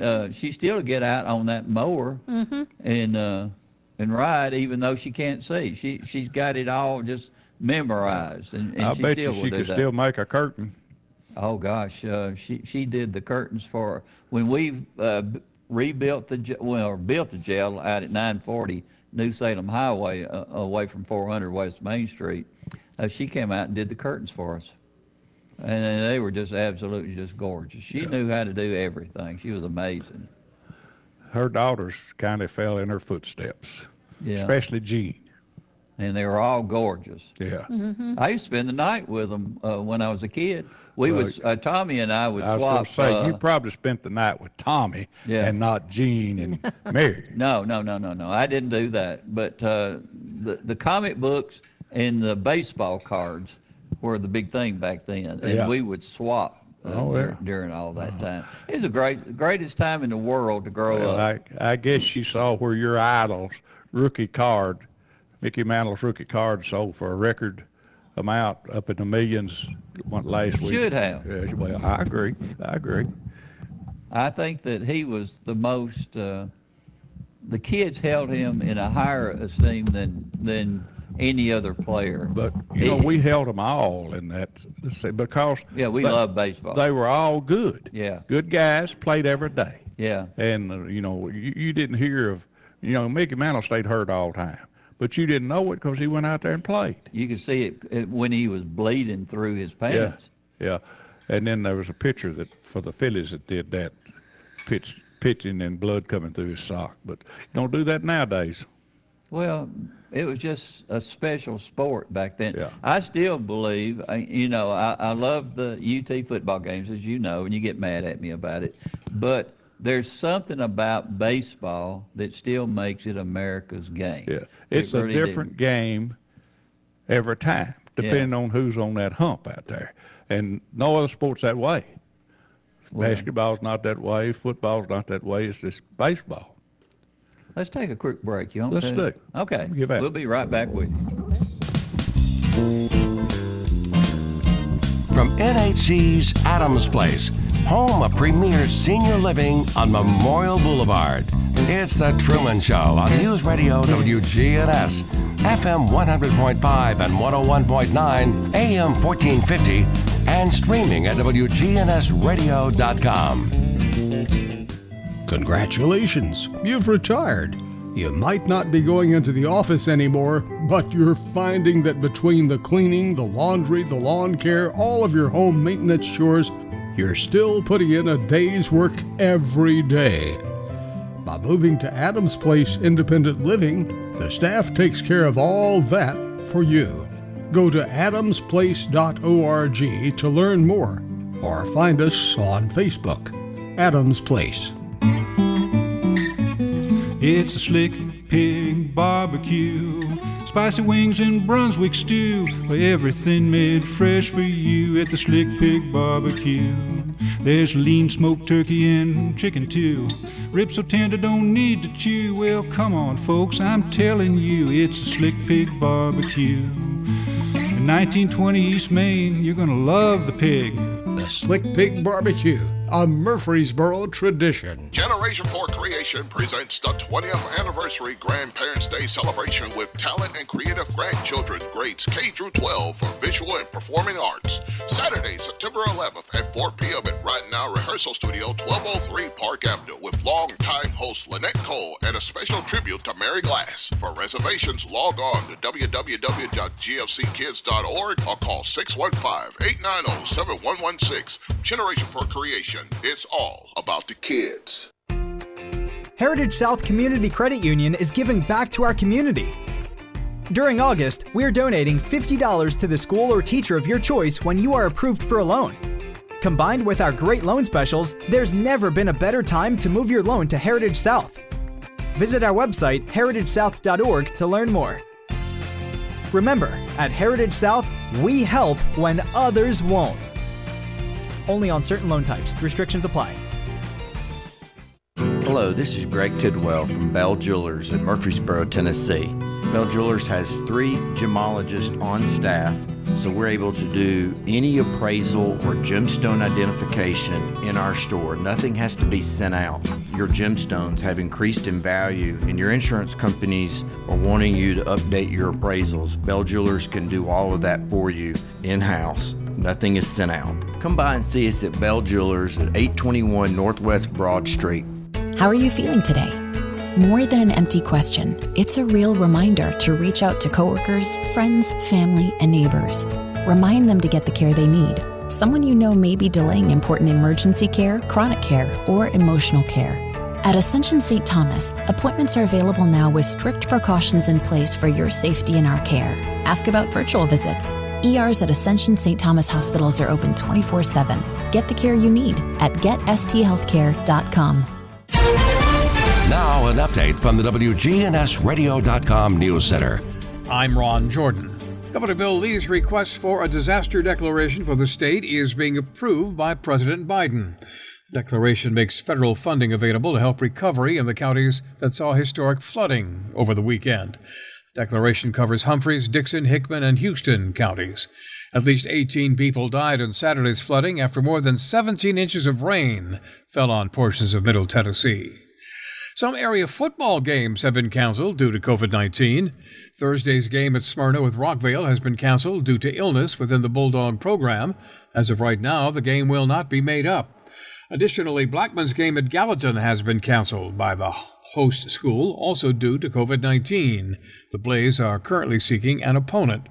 uh, she still get out on that mower Mm-hmm. and uh, and ride, even though she can't see. She she's got it all just memorized, and, and I she bet still you she could that. still make a curtain. Oh gosh, uh, she she did the curtains for when we uh, b- rebuilt the j- well or built the jail out at 940 New Salem Highway uh, away from 400 West Main Street. Uh, she came out and did the curtains for us, and they were just absolutely just gorgeous. She knew how to do everything. She was amazing. Her daughters kind of fell in her footsteps, Yeah. especially Jean. and they were all gorgeous. Yeah. I used to spend the night with them uh, when I was a kid. We Well, would, uh, Tommy and I would swap. I was swap. say, uh, you probably spent the night with Tommy Yeah. and not Gene and Mary. no, no, no, no, no. I didn't do that. But uh, the the comic books and the baseball cards were the big thing back then, and Yeah. we would swap. Uh, Oh, yeah. During all that time, it was a great, greatest time in the world to grow Well, up. I, I guess you saw where your idol's rookie card, Mickey Mantle's rookie card sold for a record amount up in the millions went last week. Should have. Yeah, well, I agree. I agree. I think that he was the most. Uh, the kids held him in a higher esteem than than any other player. But, you know, we held them all in that because Yeah, we love baseball. They were all good. Yeah. Good guys, played every day. yeah. And, uh, you know, you, you didn't hear of, you know, Mickey Mantle stayed hurt all the time. But you didn't know it because he went out there and played. You could see it, it when he was bleeding through his pants. yeah. yeah. And then there was a pitcher that for the Phillies that did that, pitch, pitching and blood coming through his sock. But don't do that nowadays. Well, it was just a special sport back then. Yeah. I still believe, you know, I, I love the UT football games, as you know, and you get mad at me about it. But there's something about baseball that still makes it America's game. Yeah, it's a really do. different game every time, depending on who's on that hump out there. And no other sport's that way. Well- Basketball's not that way. Football's not that way. It's just baseball. Let's take a quick break. You want Let's to? do. Okay. We'll be right back with you. From NHC's Adams Place, home of premier senior living on Memorial Boulevard. It's The Truman Show on News Radio WGNS, FM 100.5 and 101.9, AM 1450, and streaming at WGNSradio.com. Congratulations, you've retired. You might not be going into the office anymore, but you're finding that between the cleaning, the laundry, the lawn care, all of your home maintenance chores, you're still putting in a day's work every day. By moving to Adams Place Independent Living, the staff takes care of all that for you. Go to adamsplace.org to learn more or find us on Facebook. Adams Place. It's a slick pig barbecue. Spicy wings and Brunswick stew. Everything made fresh for you at the Slick Pig Barbecue. There's lean smoked turkey and chicken too. Ribs so tender don't need to chew. Well, come on, folks, I'm telling you, it's a Slick Pig Barbecue. In 1920 East Main, you're gonna love the pig. The Slick Pig Barbecue, a Murfreesboro tradition. Generation 4 Creation presents the 20th anniversary Grandparents' Day celebration with talent and creative grandchildren grades K through 12 for visual and performing arts. Saturday, September 11th at 4 p.m. at Right Now Rehearsal Studio, 1203 Park Avenue, with longtime host Lynette Cole and a special tribute to Mary Glass. For reservations, log on to www.gfckids.org or call 615-890-7116. Generation 4 Creation. It's all about the kids. Heritage South Community Credit Union is giving back to our community. During August, we're donating $50 to the school or teacher of your choice when you are approved for a loan. Combined with our great loan specials, there's never been a better time to move your loan to Heritage South. Visit our website, heritagesouth.org, to learn more. Remember, at Heritage South, we help when others won't. Only on certain loan types. Restrictions apply. Hello, this is Greg Tidwell from Bell Jewelers in Murfreesboro, Tennessee. Bell Jewelers has three gemologists on staff, so we're able to do any appraisal or gemstone identification in our store. Nothing has to be sent out. Your gemstones have increased in value, and your insurance companies are wanting you to update your appraisals. Bell Jewelers can do all of that for you in house. Nothing is sent out. Come by and see us at Bell Jewelers at 821 Northwest Broad Street. How are you feeling today? More than an empty question, it's a real reminder to reach out to coworkers, friends, family, and neighbors. Remind them to get the care they need. Someone you know may be delaying important emergency care, chronic care, or emotional care. At Ascension St. Thomas, appointments are available now with strict precautions in place for your safety and our care. Ask about virtual visits. ERs at Ascension St. Thomas hospitals are open 24 7. Get the care you need at getsthealthcare.com. Now, an update from the WGNSradio.com News Center. I'm Ron Jordan. Governor Bill Lee's request for a disaster declaration for the state is being approved by President Biden. The declaration makes federal funding available to help recovery in the counties that saw historic flooding over the weekend. Declaration covers Humphreys, Dickson, Hickman, and Houston counties. At least 18 people died in Saturday's flooding after more than 17 inches of rain fell on portions of Middle Tennessee. Some area football games have been canceled due to COVID 19. Thursday's game at Smyrna with Rockvale has been canceled due to illness within the Bulldog program. As of right now, the game will not be made up. Additionally, Blackman's game at Gallatin has been canceled by the host school, also due to COVID 19. The Blaze are currently seeking an opponent.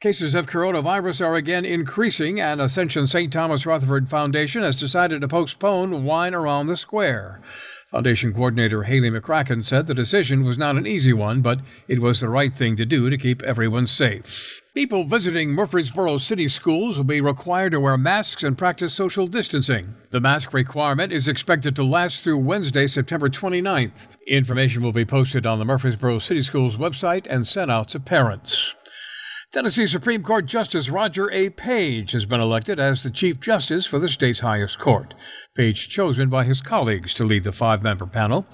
Cases of coronavirus are again increasing, and Ascension St. Thomas Rutherford Foundation has decided to postpone Wine Around the Square. Foundation coordinator Haley McCracken said the decision was not an easy one, but it was the right thing to do to keep everyone safe. People visiting Murfreesboro City Schools will be required to wear masks and practice social distancing. The mask requirement is expected to last through Wednesday, September 29th. Information will be posted on the Murfreesboro City Schools website and sent out to parents. Tennessee Supreme Court Justice Roger A. Page has been elected as the Chief Justice for the state's highest court. Page chosen by his colleagues to lead the five member panel.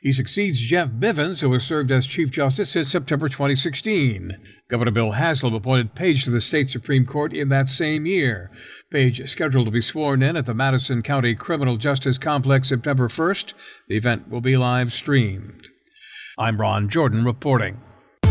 He succeeds Jeff Bivins, who has served as Chief Justice since September 2016. Governor Bill Haslam appointed Page to the state Supreme Court in that same year. Page is scheduled to be sworn in at the Madison County Criminal Justice Complex September 1st. The event will be live streamed. I'm Ron Jordan reporting.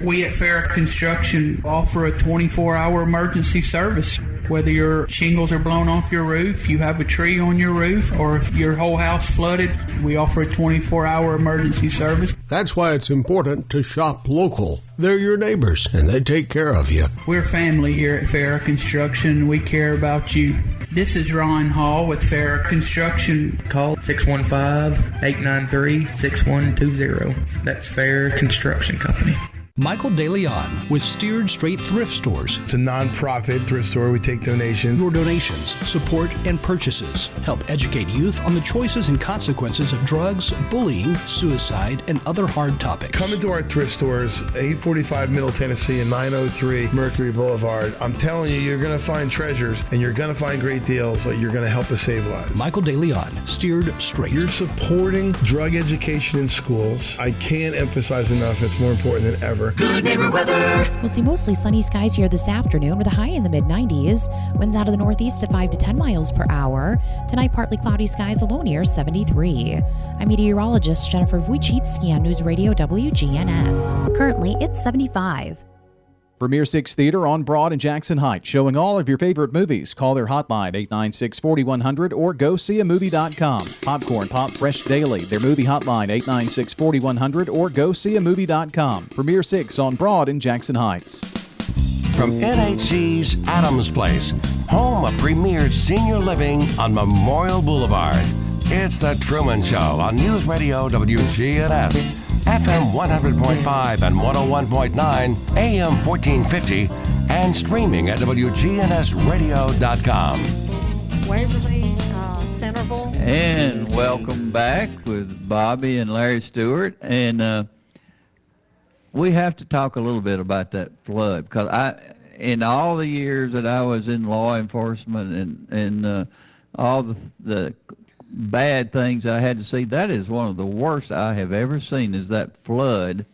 We at Fair Construction offer a 24 hour emergency service. Whether your shingles are blown off your roof, you have a tree on your roof, or if your whole house flooded, we offer a 24 hour emergency service. That's why it's important to shop local. They're your neighbors and they take care of you. We're family here at Fair Construction. We care about you. This is Ron Hall with Fair Construction. Call 615-893-6120. That's Fair Construction Company. Michael DeLeon with Steered Straight Thrift Stores. It's a nonprofit thrift store. We take donations. Your donations, support, and purchases help educate youth on the choices and consequences of drugs, bullying, suicide, and other hard topics. Come into our thrift stores, 845 Middle Tennessee and 903 Mercury Boulevard. I'm telling you, you're going to find treasures and you're going to find great deals. You're going to help us save lives. Michael DeLeon, Steered Straight. You're supporting drug education in schools. I can't emphasize enough. It's more important than ever. Good neighbor weather. We'll see mostly sunny skies here this afternoon with a high in the mid 90s. Winds out of the northeast at 5 to 10 miles per hour. Tonight, partly cloudy skies, a low near 73. I'm meteorologist Jennifer Wojcicki on News Radio WGNS. Currently, it's 75. Premier Six Theater on Broad and Jackson Heights, showing all of your favorite movies. Call their hotline 896 4100 or go see a movie.com. Popcorn Pop Fresh Daily, their movie hotline 896 4100 or go see a movie.com. Premier Six on Broad and Jackson Heights. From NHC's Adams Place, home of premier senior living on Memorial Boulevard, it's The Truman Show on News Radio WGNS. FM 100.5 and 101.9, AM 1450, and streaming at WGNSradio.com. Waverly, uh, Centerville. And welcome back with Bobby and Larry Stewart. And uh, we have to talk a little bit about that flood because I, in all the years that I was in law enforcement and and uh, all the the bad things I had to see. That is one of the worst I have ever seen. Is that flood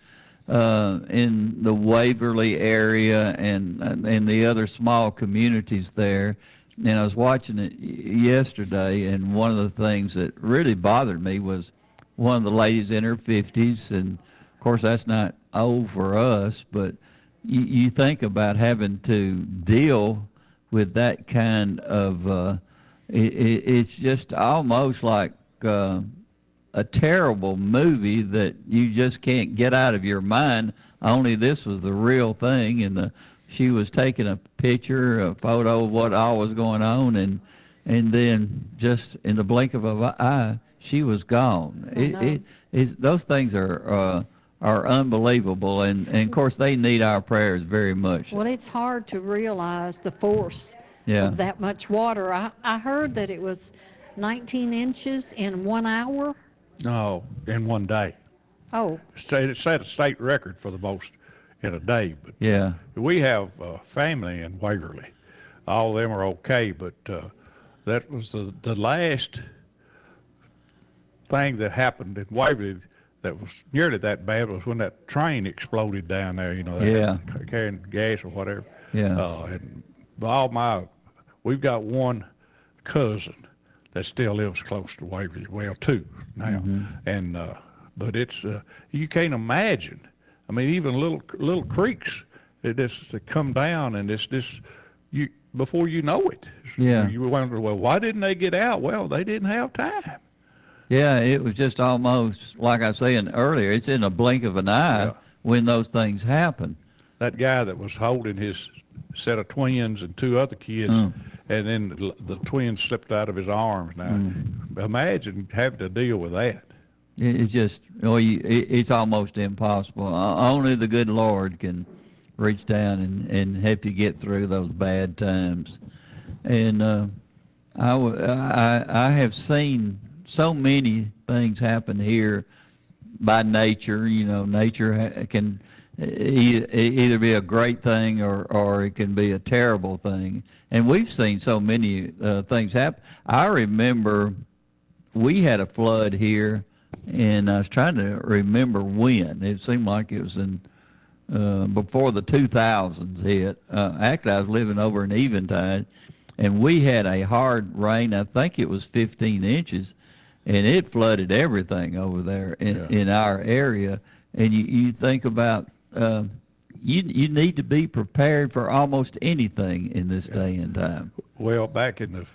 uh, in the Waverly area and and the other small communities there? and I was watching it yesterday, and one of the things that really bothered me was one of the ladies in her 50s, and of course that's not old for us, but you, you think about having to deal with that kind of, uh, it, it, it's just almost like uh, a terrible movie that you just can't get out of your mind. Only this was the real thing, and the she was taking a picture, a photo of what all was going on, and and then just in the blink of an eye, she was gone. It, it, those things are uh, are unbelievable, and, and of course they need our prayers very much. Well, it's hard to realize the force Yeah. of that much water. I, I heard that it was 19 inches in one hour. No, in one day. Oh, State- It set a state record for the most in a day. But Yeah. we have uh, family in Waverly. All of them are okay, but uh, that was the, the last thing that happened in Waverly that was nearly that bad was when that train exploded down there, you know, that Yeah. carrying gas or whatever. Yeah. Uh, and all my, we've got one cousin that still lives close to Waverly. Well, two now, and uh, but it's uh, you can't imagine. I mean, even little little creeks, it just come down and it's just you before you know it. Yeah. You wonder, well, why didn't they get out? Well, they didn't have time. Yeah, it was just almost like I was saying earlier. It's in a blink of an eye when those things happen. That guy that was holding his set of twins and two other kids, Mm. And then the, twin slipped out of his arms. Now, imagine having to deal with that. It's just, oh, you, it's almost impossible. Only the good Lord can reach down and, and help you get through those bad times. And uh, I, I, I have seen so many things happen here by nature. You know, nature can either be a great thing or, or it can be a terrible thing. And we've seen so many uh, things happen. I remember we had a flood here, and I was trying to remember when. It seemed like it was in uh, before the 2000s hit. Uh, actually, I was living over in Eventide, and we had a hard rain. I think it was 15 inches, and it flooded everything over there in, in our area. And you, you think about uh, you you need to be prepared for almost anything in this day and time. Well, back in the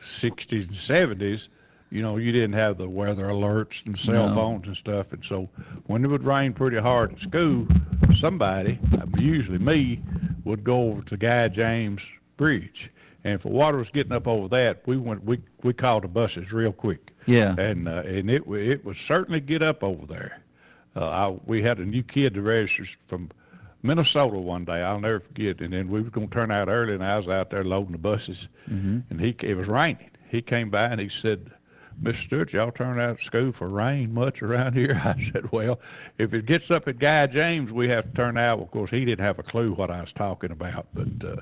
60s and 70s, you know, you didn't have the weather alerts and cell No. phones and stuff. And so when it would rain pretty hard at school, somebody, uh, usually me, would go over to Guy James Bridge. And if the water was getting up over that, we went, we, we called the buses real quick. Yeah. And, uh, and it, it would certainly get up over there. Uh, I, we had a new kid that registers from Minnesota one day. I'll never forget. And then we were going to turn out early, and I was out there loading the buses. Mhm. And he, it was raining. He came by and he said, Mr. Stewart, y'all turn out of school for rain much around here? I said, well, if it gets up at Guy James, we have to turn out. Of course, he didn't have a clue what I was talking about, but uh,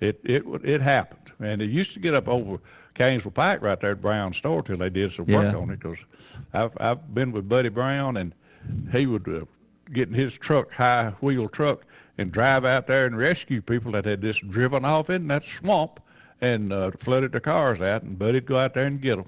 it, it, it happened. And it used to get up over Cainsville Pike right there at Brown Store till they did some work Yeah. on it because I've, I've been with Buddy Brown and he would uh, get in his truck, high wheel truck, and drive out there and rescue people that had just driven off in that swamp and uh, flooded their cars out. And Buddy'd go out there and get them.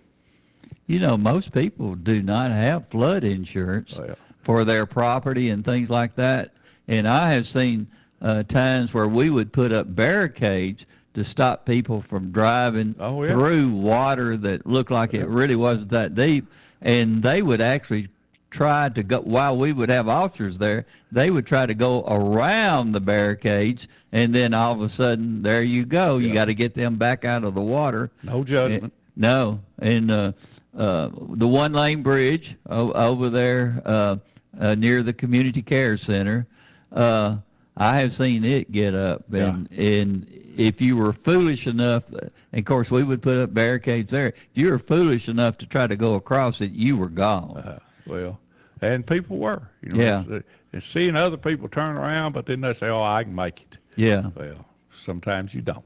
You know, most people do not have flood insurance for their property and things like that. And I have seen uh, times where we would put up barricades to stop people from driving yeah. through water that looked like it really wasn't that deep. And they would actually try to go, while we would have officers there, they would try to go around the barricades. And then all of a sudden, there you go. You got to get them back out of the water. No judgment. No, and uh, uh, the one lane bridge o- over there uh, uh, near the community care center, uh, I have seen it get up, and and if you were foolish enough, and of course we would put up barricades there. If you were foolish enough to try to go across it, you were gone. Well, and people were. You know, Yeah. it's, uh, And seeing other people turn around, but then they say, oh, I can make it. Yeah. Well, sometimes you don't.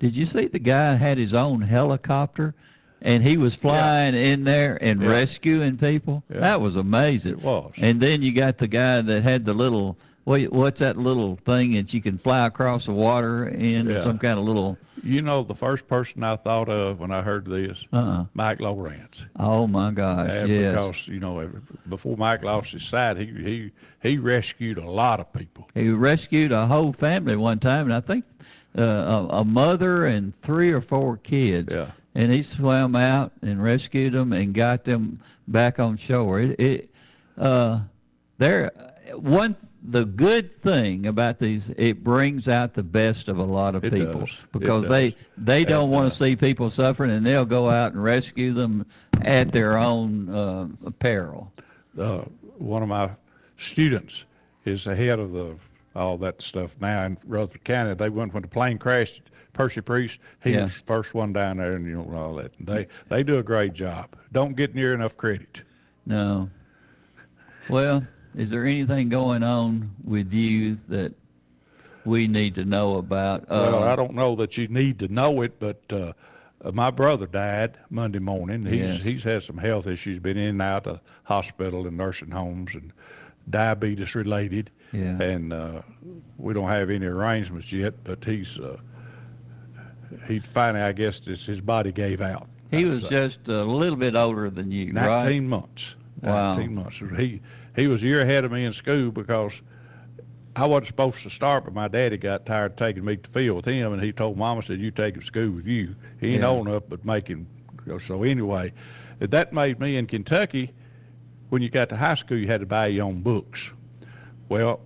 Did you see the guy had his own helicopter, and he was flying in there and Yeah. rescuing people? Yeah. That was amazing. It was. And then you got the guy that had the little what's that little thing that you can fly across the water in? Yeah. Some kind of little. You know, the first person I thought of when I heard this, Uh-uh. Mike Lawrence. Oh my gosh! Yes. Because you know, before Mike lost his sight, he he he rescued a lot of people. He rescued a whole family one time, and I think uh, a, a mother and three or four kids. Yeah. And he swam out and rescued them and got them back on shore. It, it uh, there, one the good thing about these, it brings out the best of a lot of It people does. Because they they don't want to see people suffering, and they'll go out and rescue them at their own uh, peril. uh, one of my students is the head of the all that stuff now in Rutherford County. They went when the plane crashed. Percy Priest, he Yeah. was the first one down there, and you know all that. They they do a great job. Don't get near enough credit. No. Well, is there anything going on with you that we need to know about? well, Uh, I don't know that you need to know it, but uh, my brother died Monday morning. He's Yes. he's had some health issues, been in and out of hospital and nursing homes, and diabetes related. Yeah. And uh, we don't have any arrangements yet, but he's uh, he finally, I guess, this, his body gave out. He was So- just a little bit older than you, 19 right? months. Wow. 19 months. He he was a year ahead of me in school because I wasn't supposed to start, but my daddy got tired of taking me to the field with him, and he told Mama, said, "You take him to school with you. He ain't Yeah. old enough, but make him." go." So anyway, that made me in Kentucky. When you got to high school, you had to buy your own books. Well,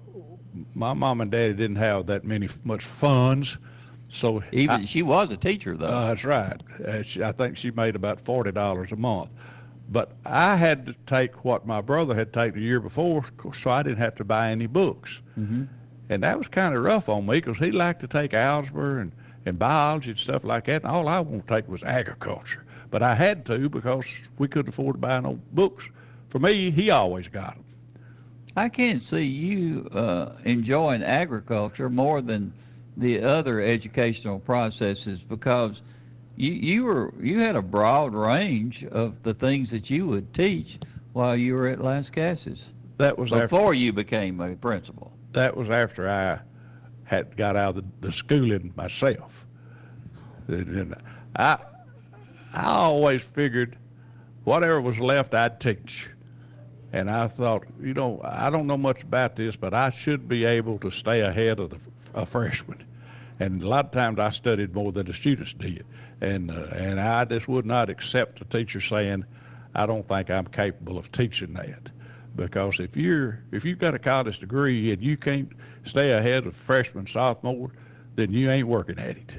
my mom and daddy didn't have that many much funds, so Even I- she was a teacher though. uh, that's right. Uh, she, I think she made about forty dollars a month. But I had to take what my brother had taken the year before, so I didn't have to buy any books. hmm And that was kind of rough on me because he liked to take algebra and, and biology and stuff like that. And all I wanted to take was agriculture. But I had to because we couldn't afford to buy no books. For me, he always got them. I can't see you uh, enjoying agriculture more than the other educational processes because you you were you had a broad range of the things that you would teach while you were at Lascassas That was after- before you became a principal. that was after I had got out of the, the schooling myself. And- I, I always figured whatever was left, I'd teach. And I thought, you know, I don't know much about this, but I should be able to stay ahead of the a freshman. And a lot of times I studied more than the students did. And, uh, and I just would not accept a teacher saying, I don't think I'm capable of teaching that. Because if you're, if you've got a college degree and you can't stay ahead of freshman, sophomore, then you ain't working at it.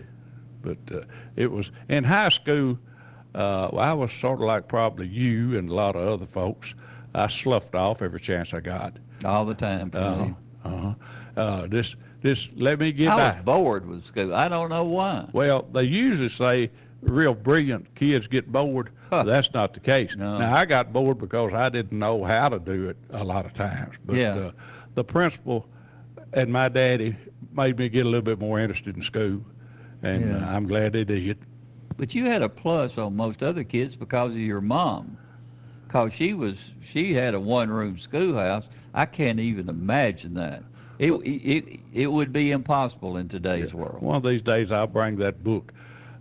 But uh, it was, in high school, uh, I was sort of like probably you and a lot of other folks. I sloughed off every chance I got. All the time. Uh, uh-huh. Uh, just, just let me get I by. was bored with school. I don't know why. Well, they usually say real brilliant kids get bored. That's not the case. Now, I got bored because I didn't know how to do it a lot of times. But Yeah. uh, the principal and my daddy made me get a little bit more interested in school, and Yeah. uh, I'm glad they did. But you had a plus on most other kids because of your mom. Cause she was, she had a one-room schoolhouse. I can't even imagine that. It, it, it would be impossible in today's world. One of these days, I'll bring that book.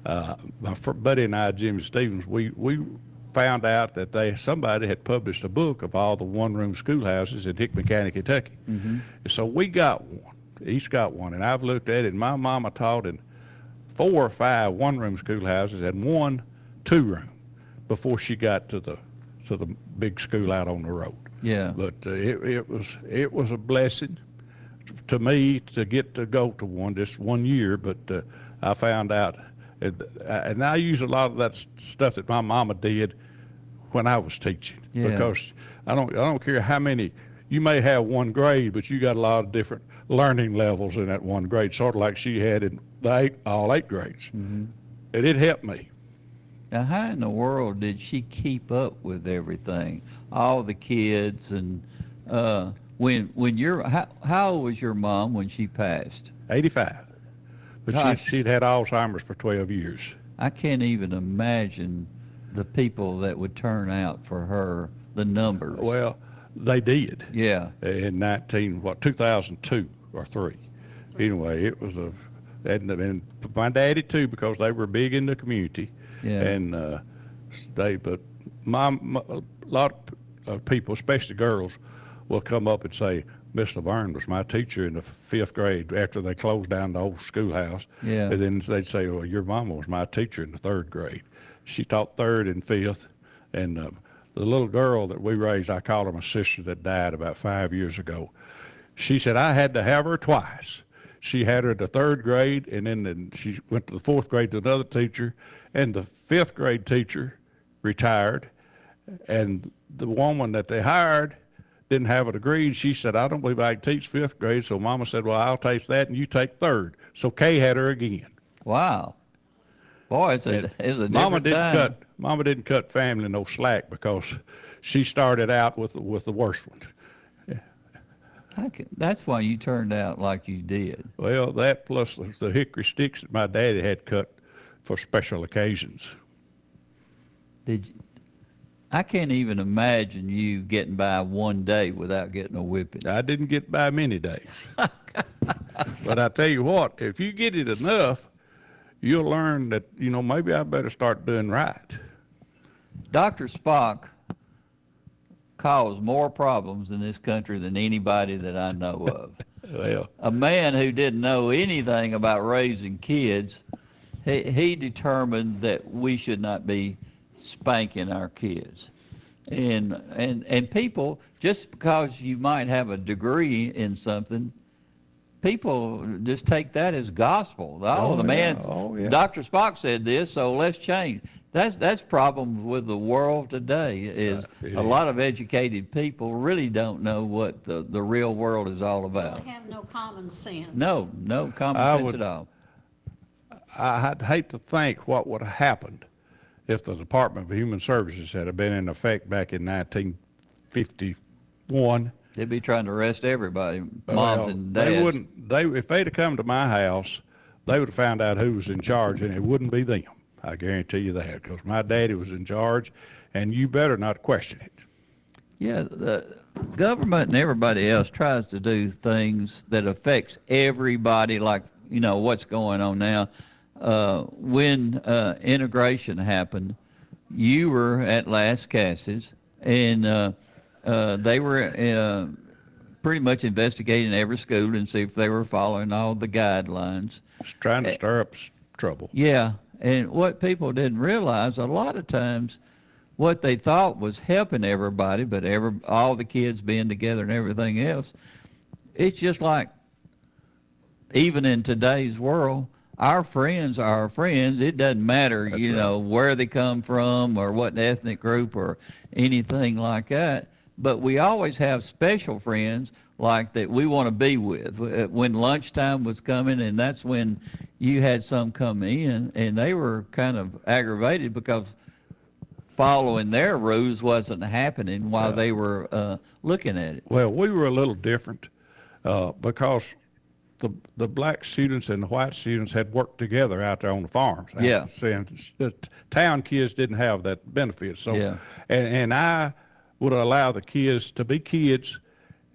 Uh, my buddy and I, Jimmy Stevens, we, we found out that they somebody had published a book of all the one-room schoolhouses in Hickman County, Kentucky. Mm-hmm. So we got one. Each got one, and I've looked at it. And my mama taught in four or five one-room schoolhouses and one two-room before she got to the to the big school out on the road. Yeah. But uh, it, it was it was a blessing to me to get to go to one just one year. But uh, I found out, and, and I use a lot of that stuff that my mama did when I was teaching Yeah. because I don't I don't care how many you may have one grade, but you got a lot of different learning levels in that one grade, sort of like she had in the eight, all eight grades. Mm-hmm. And it helped me. Now, how in the world did she keep up with everything? All the kids and uh, when when your how, how old was your mom when she passed? 85. But Gosh. she, she'd had Alzheimer's for 12 years. I can't even imagine the people that would turn out for her, the numbers. Well, They did. Yeah. In 19, what, 2002 or 3. Anyway, it was a, and, and my daddy too, because they were big in the community. Yeah. And uh, they, but my, my, a lot of people, especially girls, will come up and say, Miss Laverne was my teacher in the fifth grade after they closed down the old schoolhouse. Yeah. And then they'd say, well, your mama was my teacher in the third grade. She taught third and fifth. And uh, the little girl that we raised, I call her my sister that died about five years ago. She said, I had to have her twice. She had her the third grade, and then then she went to the fourth grade to another teacher, and the fifth grade teacher retired, and the woman that they hired didn't have a degree. And she said, I don't believe I can teach fifth grade. So Mama said, Well, I'll teach that, and you take third. So Kay had her again. Wow. Boy, it's a, And it's a Mama didn't time. cut. Mama didn't cut family no slack because she started out with with the worst one. I can, that's why you turned out like you did. Well, that plus the, the hickory sticks that my daddy had cut for special occasions. Did you, I can't even imagine you getting by one day without getting a whipping. I didn't get by many days. but I tell you what, if you get it enough, you'll learn that you know maybe I better start doing right. Dr. Spock caused more problems in this country than anybody that I know of. Well, a man who didn't know anything about raising kids, he, he determined that we should not be spanking our kids. And, and, and people, just because you might have a degree in something, people just take that as gospel. Oh, Oh, the yeah. man, Oh, yeah. Dr. Spock said this, so let's change. That's that's problems with the world today. Is uh, it a is. lot of educated people really don't know what the, the real world is all about. They have no common sense. No, no common I sense would- at all. I'd hate to think what would have happened if the Department of Human Services had been in effect back in 1951. They'd be trying to arrest everybody, moms Well, and dads. They wouldn't. They if they'd have come to my house, they would have found out who was in charge, and it wouldn't be them. I guarantee you that, because my daddy was in charge, and you better not question it. Yeah, the government and everybody else tries to do things that affects everybody, like you know what's going on now. Uh, when uh, integration happened, you were at Lascassas, and uh, uh, they were uh, pretty much investigating every school and see if they were following all the guidelines. It's trying to stir up trouble. Yeah, and what people didn't realize, a lot of times, what they thought was helping everybody, but every all the kids being together and everything else, it's just like, even in today's world, our friends are our friends. It doesn't matter, you know, where they come from or what ethnic group or anything like that. But we always have special friends like that we want to be with. Uh, When lunchtime was coming, and that's when you had some come in, and they were kind of aggravated because following their rules wasn't happening while they were uh, looking at it. Well, we were a little different uh, because the the black students and the white students had worked together out there on the farms. Yeah. And the town kids didn't have that benefit. So, Yeah. and, and I would allow the kids to be kids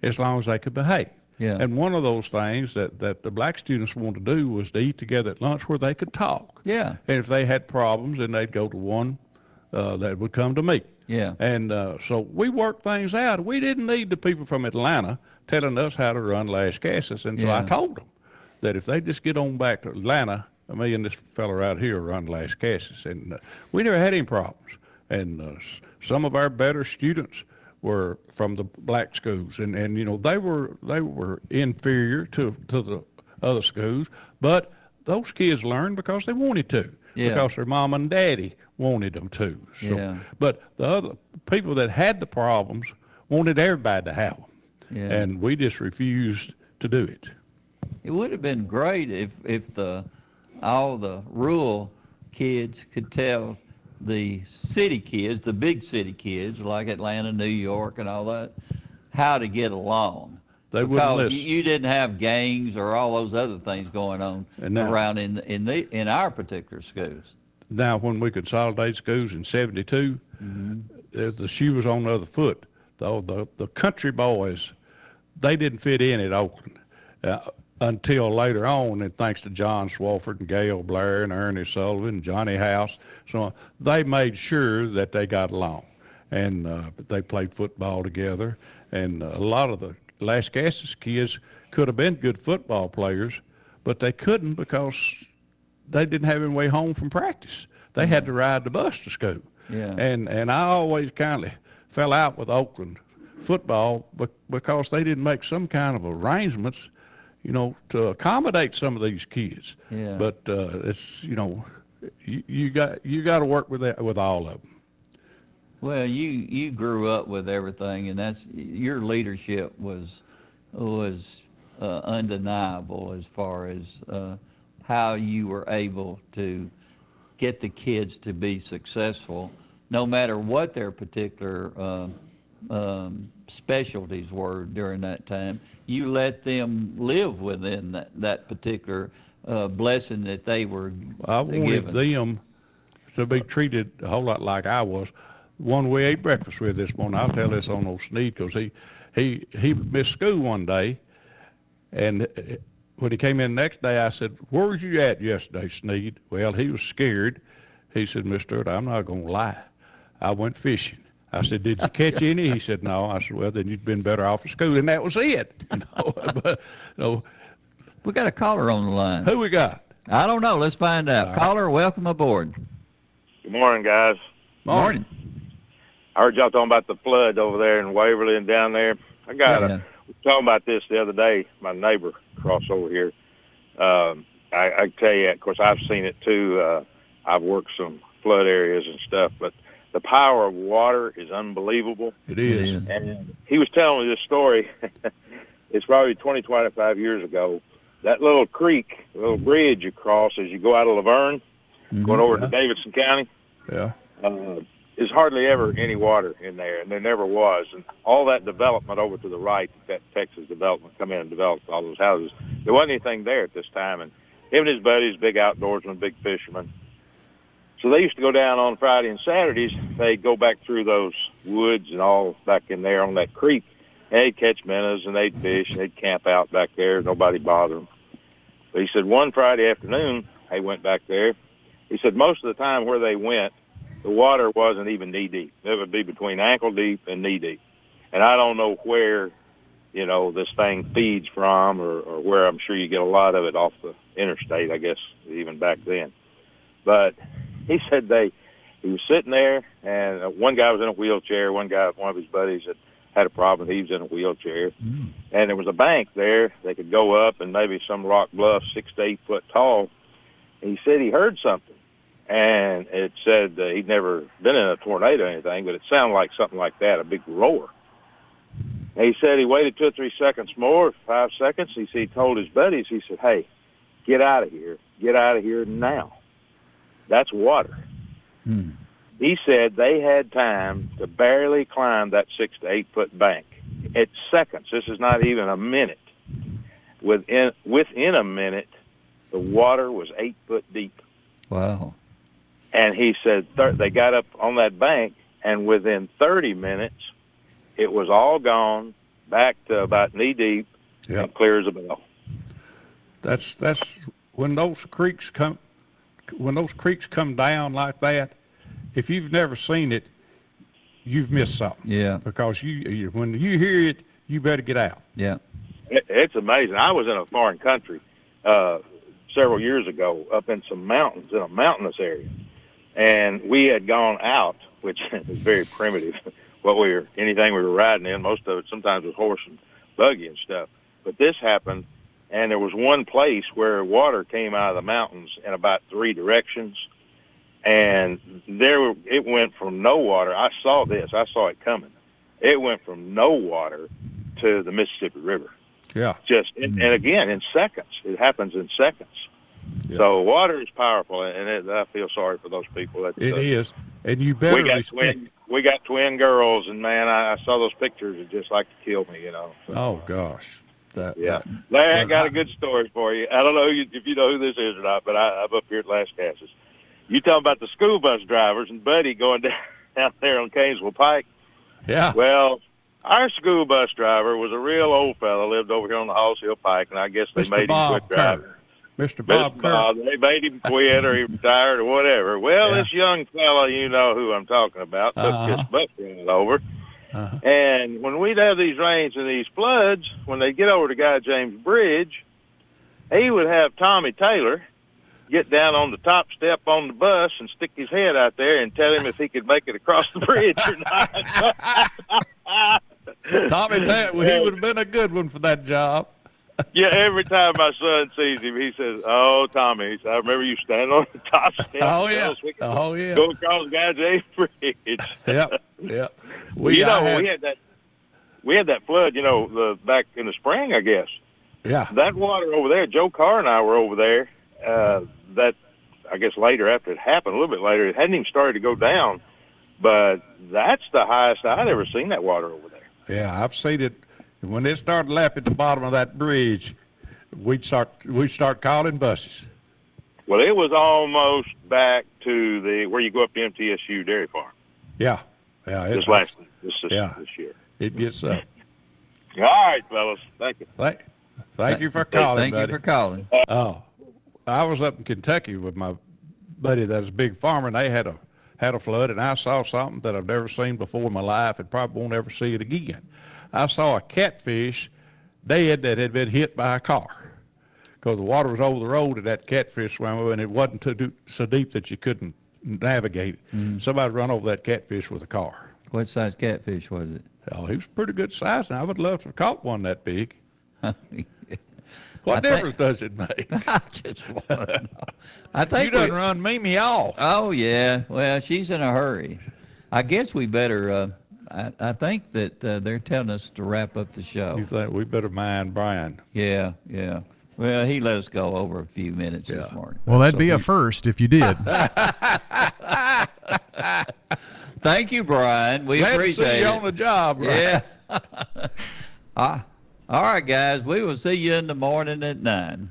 as long as they could behave. Yeah. And one of those things that, that the black students wanted to do was to eat together at lunch where they could talk. Yeah. And if they had problems, then they'd go to one uh, that would come to me. Yeah. And uh, so we worked things out. We didn't need the people from Atlanta telling us how to run Lascassas. And so I told them that if they just get on back to Atlanta, me and this fella right here run Lascassas. And uh, we never had any problems. And uh, s- some of our better students were from the black schools. And, and you know, they were, they were inferior to, to the other schools. But those kids learned because they wanted to. Yeah. Because their mom and daddy wanted them to. So, Yeah. But the other people that had the problems wanted everybody to have them. Yeah. And we just refused to do it. It would have been great if, if the, all the rural kids could tell the city kids, the big city kids like Atlanta, New York, and all that, how to get along. They wouldn't because you, you didn't have gangs or all those other things going on now- around in in the in our particular schools. Now, when we consolidated schools in 72, Mm-hmm. uh, the shoe was on the other foot. though the the country boys, they didn't fit in at Oakland. Uh, until later on, and thanks to John Swofford and Gail Blair and Ernie Sullivan, and Johnny House, so they made sure that they got along, and uh, they played football together. And a lot of the Lascassas kids could have been good football players, but they couldn't because they didn't have any way home from practice. They had to ride the bus to school. Yeah. And and I always kind of fell out with Oakland football because they didn't make some kind of arrangements you know, to accommodate some of these kids. Yeah. But uh, it's you know, you, you got you got to work with that with all of them. Well, you you grew up with everything, and that's your leadership was was uh, undeniable as far as uh, how you were able to get the kids to be successful, no matter what their particular uh, um, specialties were during that time. You let them live within that, that particular uh, blessing that they were I wanted given. them to be treated a whole lot like I was. One we ate breakfast with this morning. I'll tell this on old Sneed because he, he, he missed school one day, and uh, when he came in the next day, I said, "Where was you at yesterday, Sneed?" Well, he was scared. He said, "Mister, I'm not going to lie. I went fishing." I said, "Did you catch any?" He said, "No." I said, "Well, then you'd been better off at school." And that was it. You know, but, you know, we got a caller on the line. Who we got? I don't know. Let's find out. Caller, welcome aboard. Good morning, guys. Morning. I heard y'all talking about the flood over there in Waverly and down there. I got Yeah. a we were talking about this the other day. My neighbor across over here. Um, I, I tell you, of course, I've seen it too. Uh, I've worked some flood areas and stuff, but the power of water is unbelievable. It is. And he was telling me this story. it's probably 20, 25 years ago. That little creek, little bridge you cross as you go out of La Vergne, going over to Davidson County, Yeah. uh, there's hardly ever any water in there, and there never was. And all that development over to the right, that Texas development, come in and developed all those houses. There wasn't anything there at this time, and him and his buddies, big outdoorsmen, big fishermen. So they used to go down on Friday and Saturdays. They'd go back through those woods and all back in there on that creek. And they'd catch minnows and they'd fish and they'd camp out back there. Nobody bothered them. But he said one Friday afternoon, they went back there. He said most of the time where they went, the water wasn't even knee deep. It would be between ankle deep and knee deep. And I don't know where, you know, this thing feeds from or, or where I'm sure you get a lot of it off the interstate, I guess, even back then. But he said they, he was sitting there and uh, one guy was in a wheelchair. One guy, one of his buddies had had a problem. He was in a wheelchair. And there was a bank there. They could go up and maybe some rock bluff, six to eight foot tall. He said he heard something and it said uh, he'd never been in a tornado or anything, but it sounded like something like that, a big roar. And he said he waited two or three seconds more, five seconds. He said he told his buddies, he said, "Hey, get out of here, get out of here now." That's water. Hmm. He said they had time to barely climb that six to eight foot bank. It's seconds, this is not even a minute. Within within a minute, the water was eight foot deep. Wow. And he said thir- they got up on that bank, and within 30 minutes, it was all gone, back to about knee deep, and clear as a bell. That's that's when those creeks come when those creeks come down like that. If you've never seen it, you've missed something. Yeah. Because you, you when you hear it, you better get out. Yeah. It, it's amazing. I was in a foreign country uh, several years ago, up in some mountains in a mountainous area, and we had gone out, which is very primitive. what we were, anything we were riding in, most of it sometimes was horse and buggy and stuff. But this happened, and there was one place where water came out of the mountains in about three directions, and there it went from no water. I saw this. I saw it coming. It went from no water to the Mississippi River. Yeah. Just and, and again in seconds. It happens in seconds. So water is powerful, and it, I feel sorry for those people. That, It uh, is, and you better we got respect. twin. We got twin girls, and man, I, I saw those pictures. It just like to kill me, you know. So, Oh gosh. That, yeah. Larry, I got a good story for you. I don't know you- if you know who this is or not, but I, I'm up here at Lascassas. You talking about the school bus drivers and Buddy going down, down there on Cainsville Pike? Yeah. Well, our school bus driver was a real old fella, lived over here on the Halls Hill Pike, and I guess they Mr. made Bob him quit driving. Kerr. Mr. Bob Mr. Bob, they made him quit or he retired or whatever. Well, Yeah. this young fella, you know who I'm talking about, took Uh-huh. this bus ride over. Uh-huh. And when we'd have these rains and these floods, when they get over to Guy James Bridge, he would have Tommy Taylor get down on the top step on the bus and stick his head out there and tell him if he could make it across the bridge or not. Tommy Taylor, he would have been a good one for that job. Yeah, every time my son sees him, he says, "Oh, Tommy," "I remember you standing on the top step. Oh, yeah. Oh, yeah. Go across Guy James Bridge." Yep, yep. You know, had- we had that. We had that flood, you know, the back in the spring, I guess. Yeah. That water over there. Joe Carr and I were over there. Uh, that I guess later after it happened, a little bit later, it hadn't even started to go down. But that's the highest I'd ever seen that water over there. Yeah, I've seen it. When it started lapping the bottom of that bridge, we'd start we'd start calling buses. Well, it was almost back to the where you go up to MTSU Dairy Farm. Yeah, yeah. it- This last this this, Yeah. this year. It gets up. All right, fellas. Thank you. Thank, thank you for calling. thank you for calling. Uh, oh, I was up in Kentucky with my buddy that's a big farmer, and they had a had a flood, and I saw something that I've never seen before in my life, and probably won't ever see it again. I saw a catfish dead that had been hit by a car because the water was over the road, and that catfish swam over, and it wasn't too, too- so deep that you couldn't navigate. it. Somebody run over that catfish with a car. What size catfish was it? Oh, he was pretty good size, and I would love to have caught one that big. I What think- difference does it make? I just want to know. I think you done run Mimi off. Oh yeah. Well, she's in a hurry. I guess we better. Uh, I, I think that uh, they're telling us to wrap up the show. You think we better mind Brian? Yeah, yeah. Well, he let us go over a few minutes this morning. Well, that'd be a first if you did. Thank you, Brian. We Glad to appreciate see you it. on the job, Brian. Yeah. Ah, all right, guys. We will see you in the morning at nine.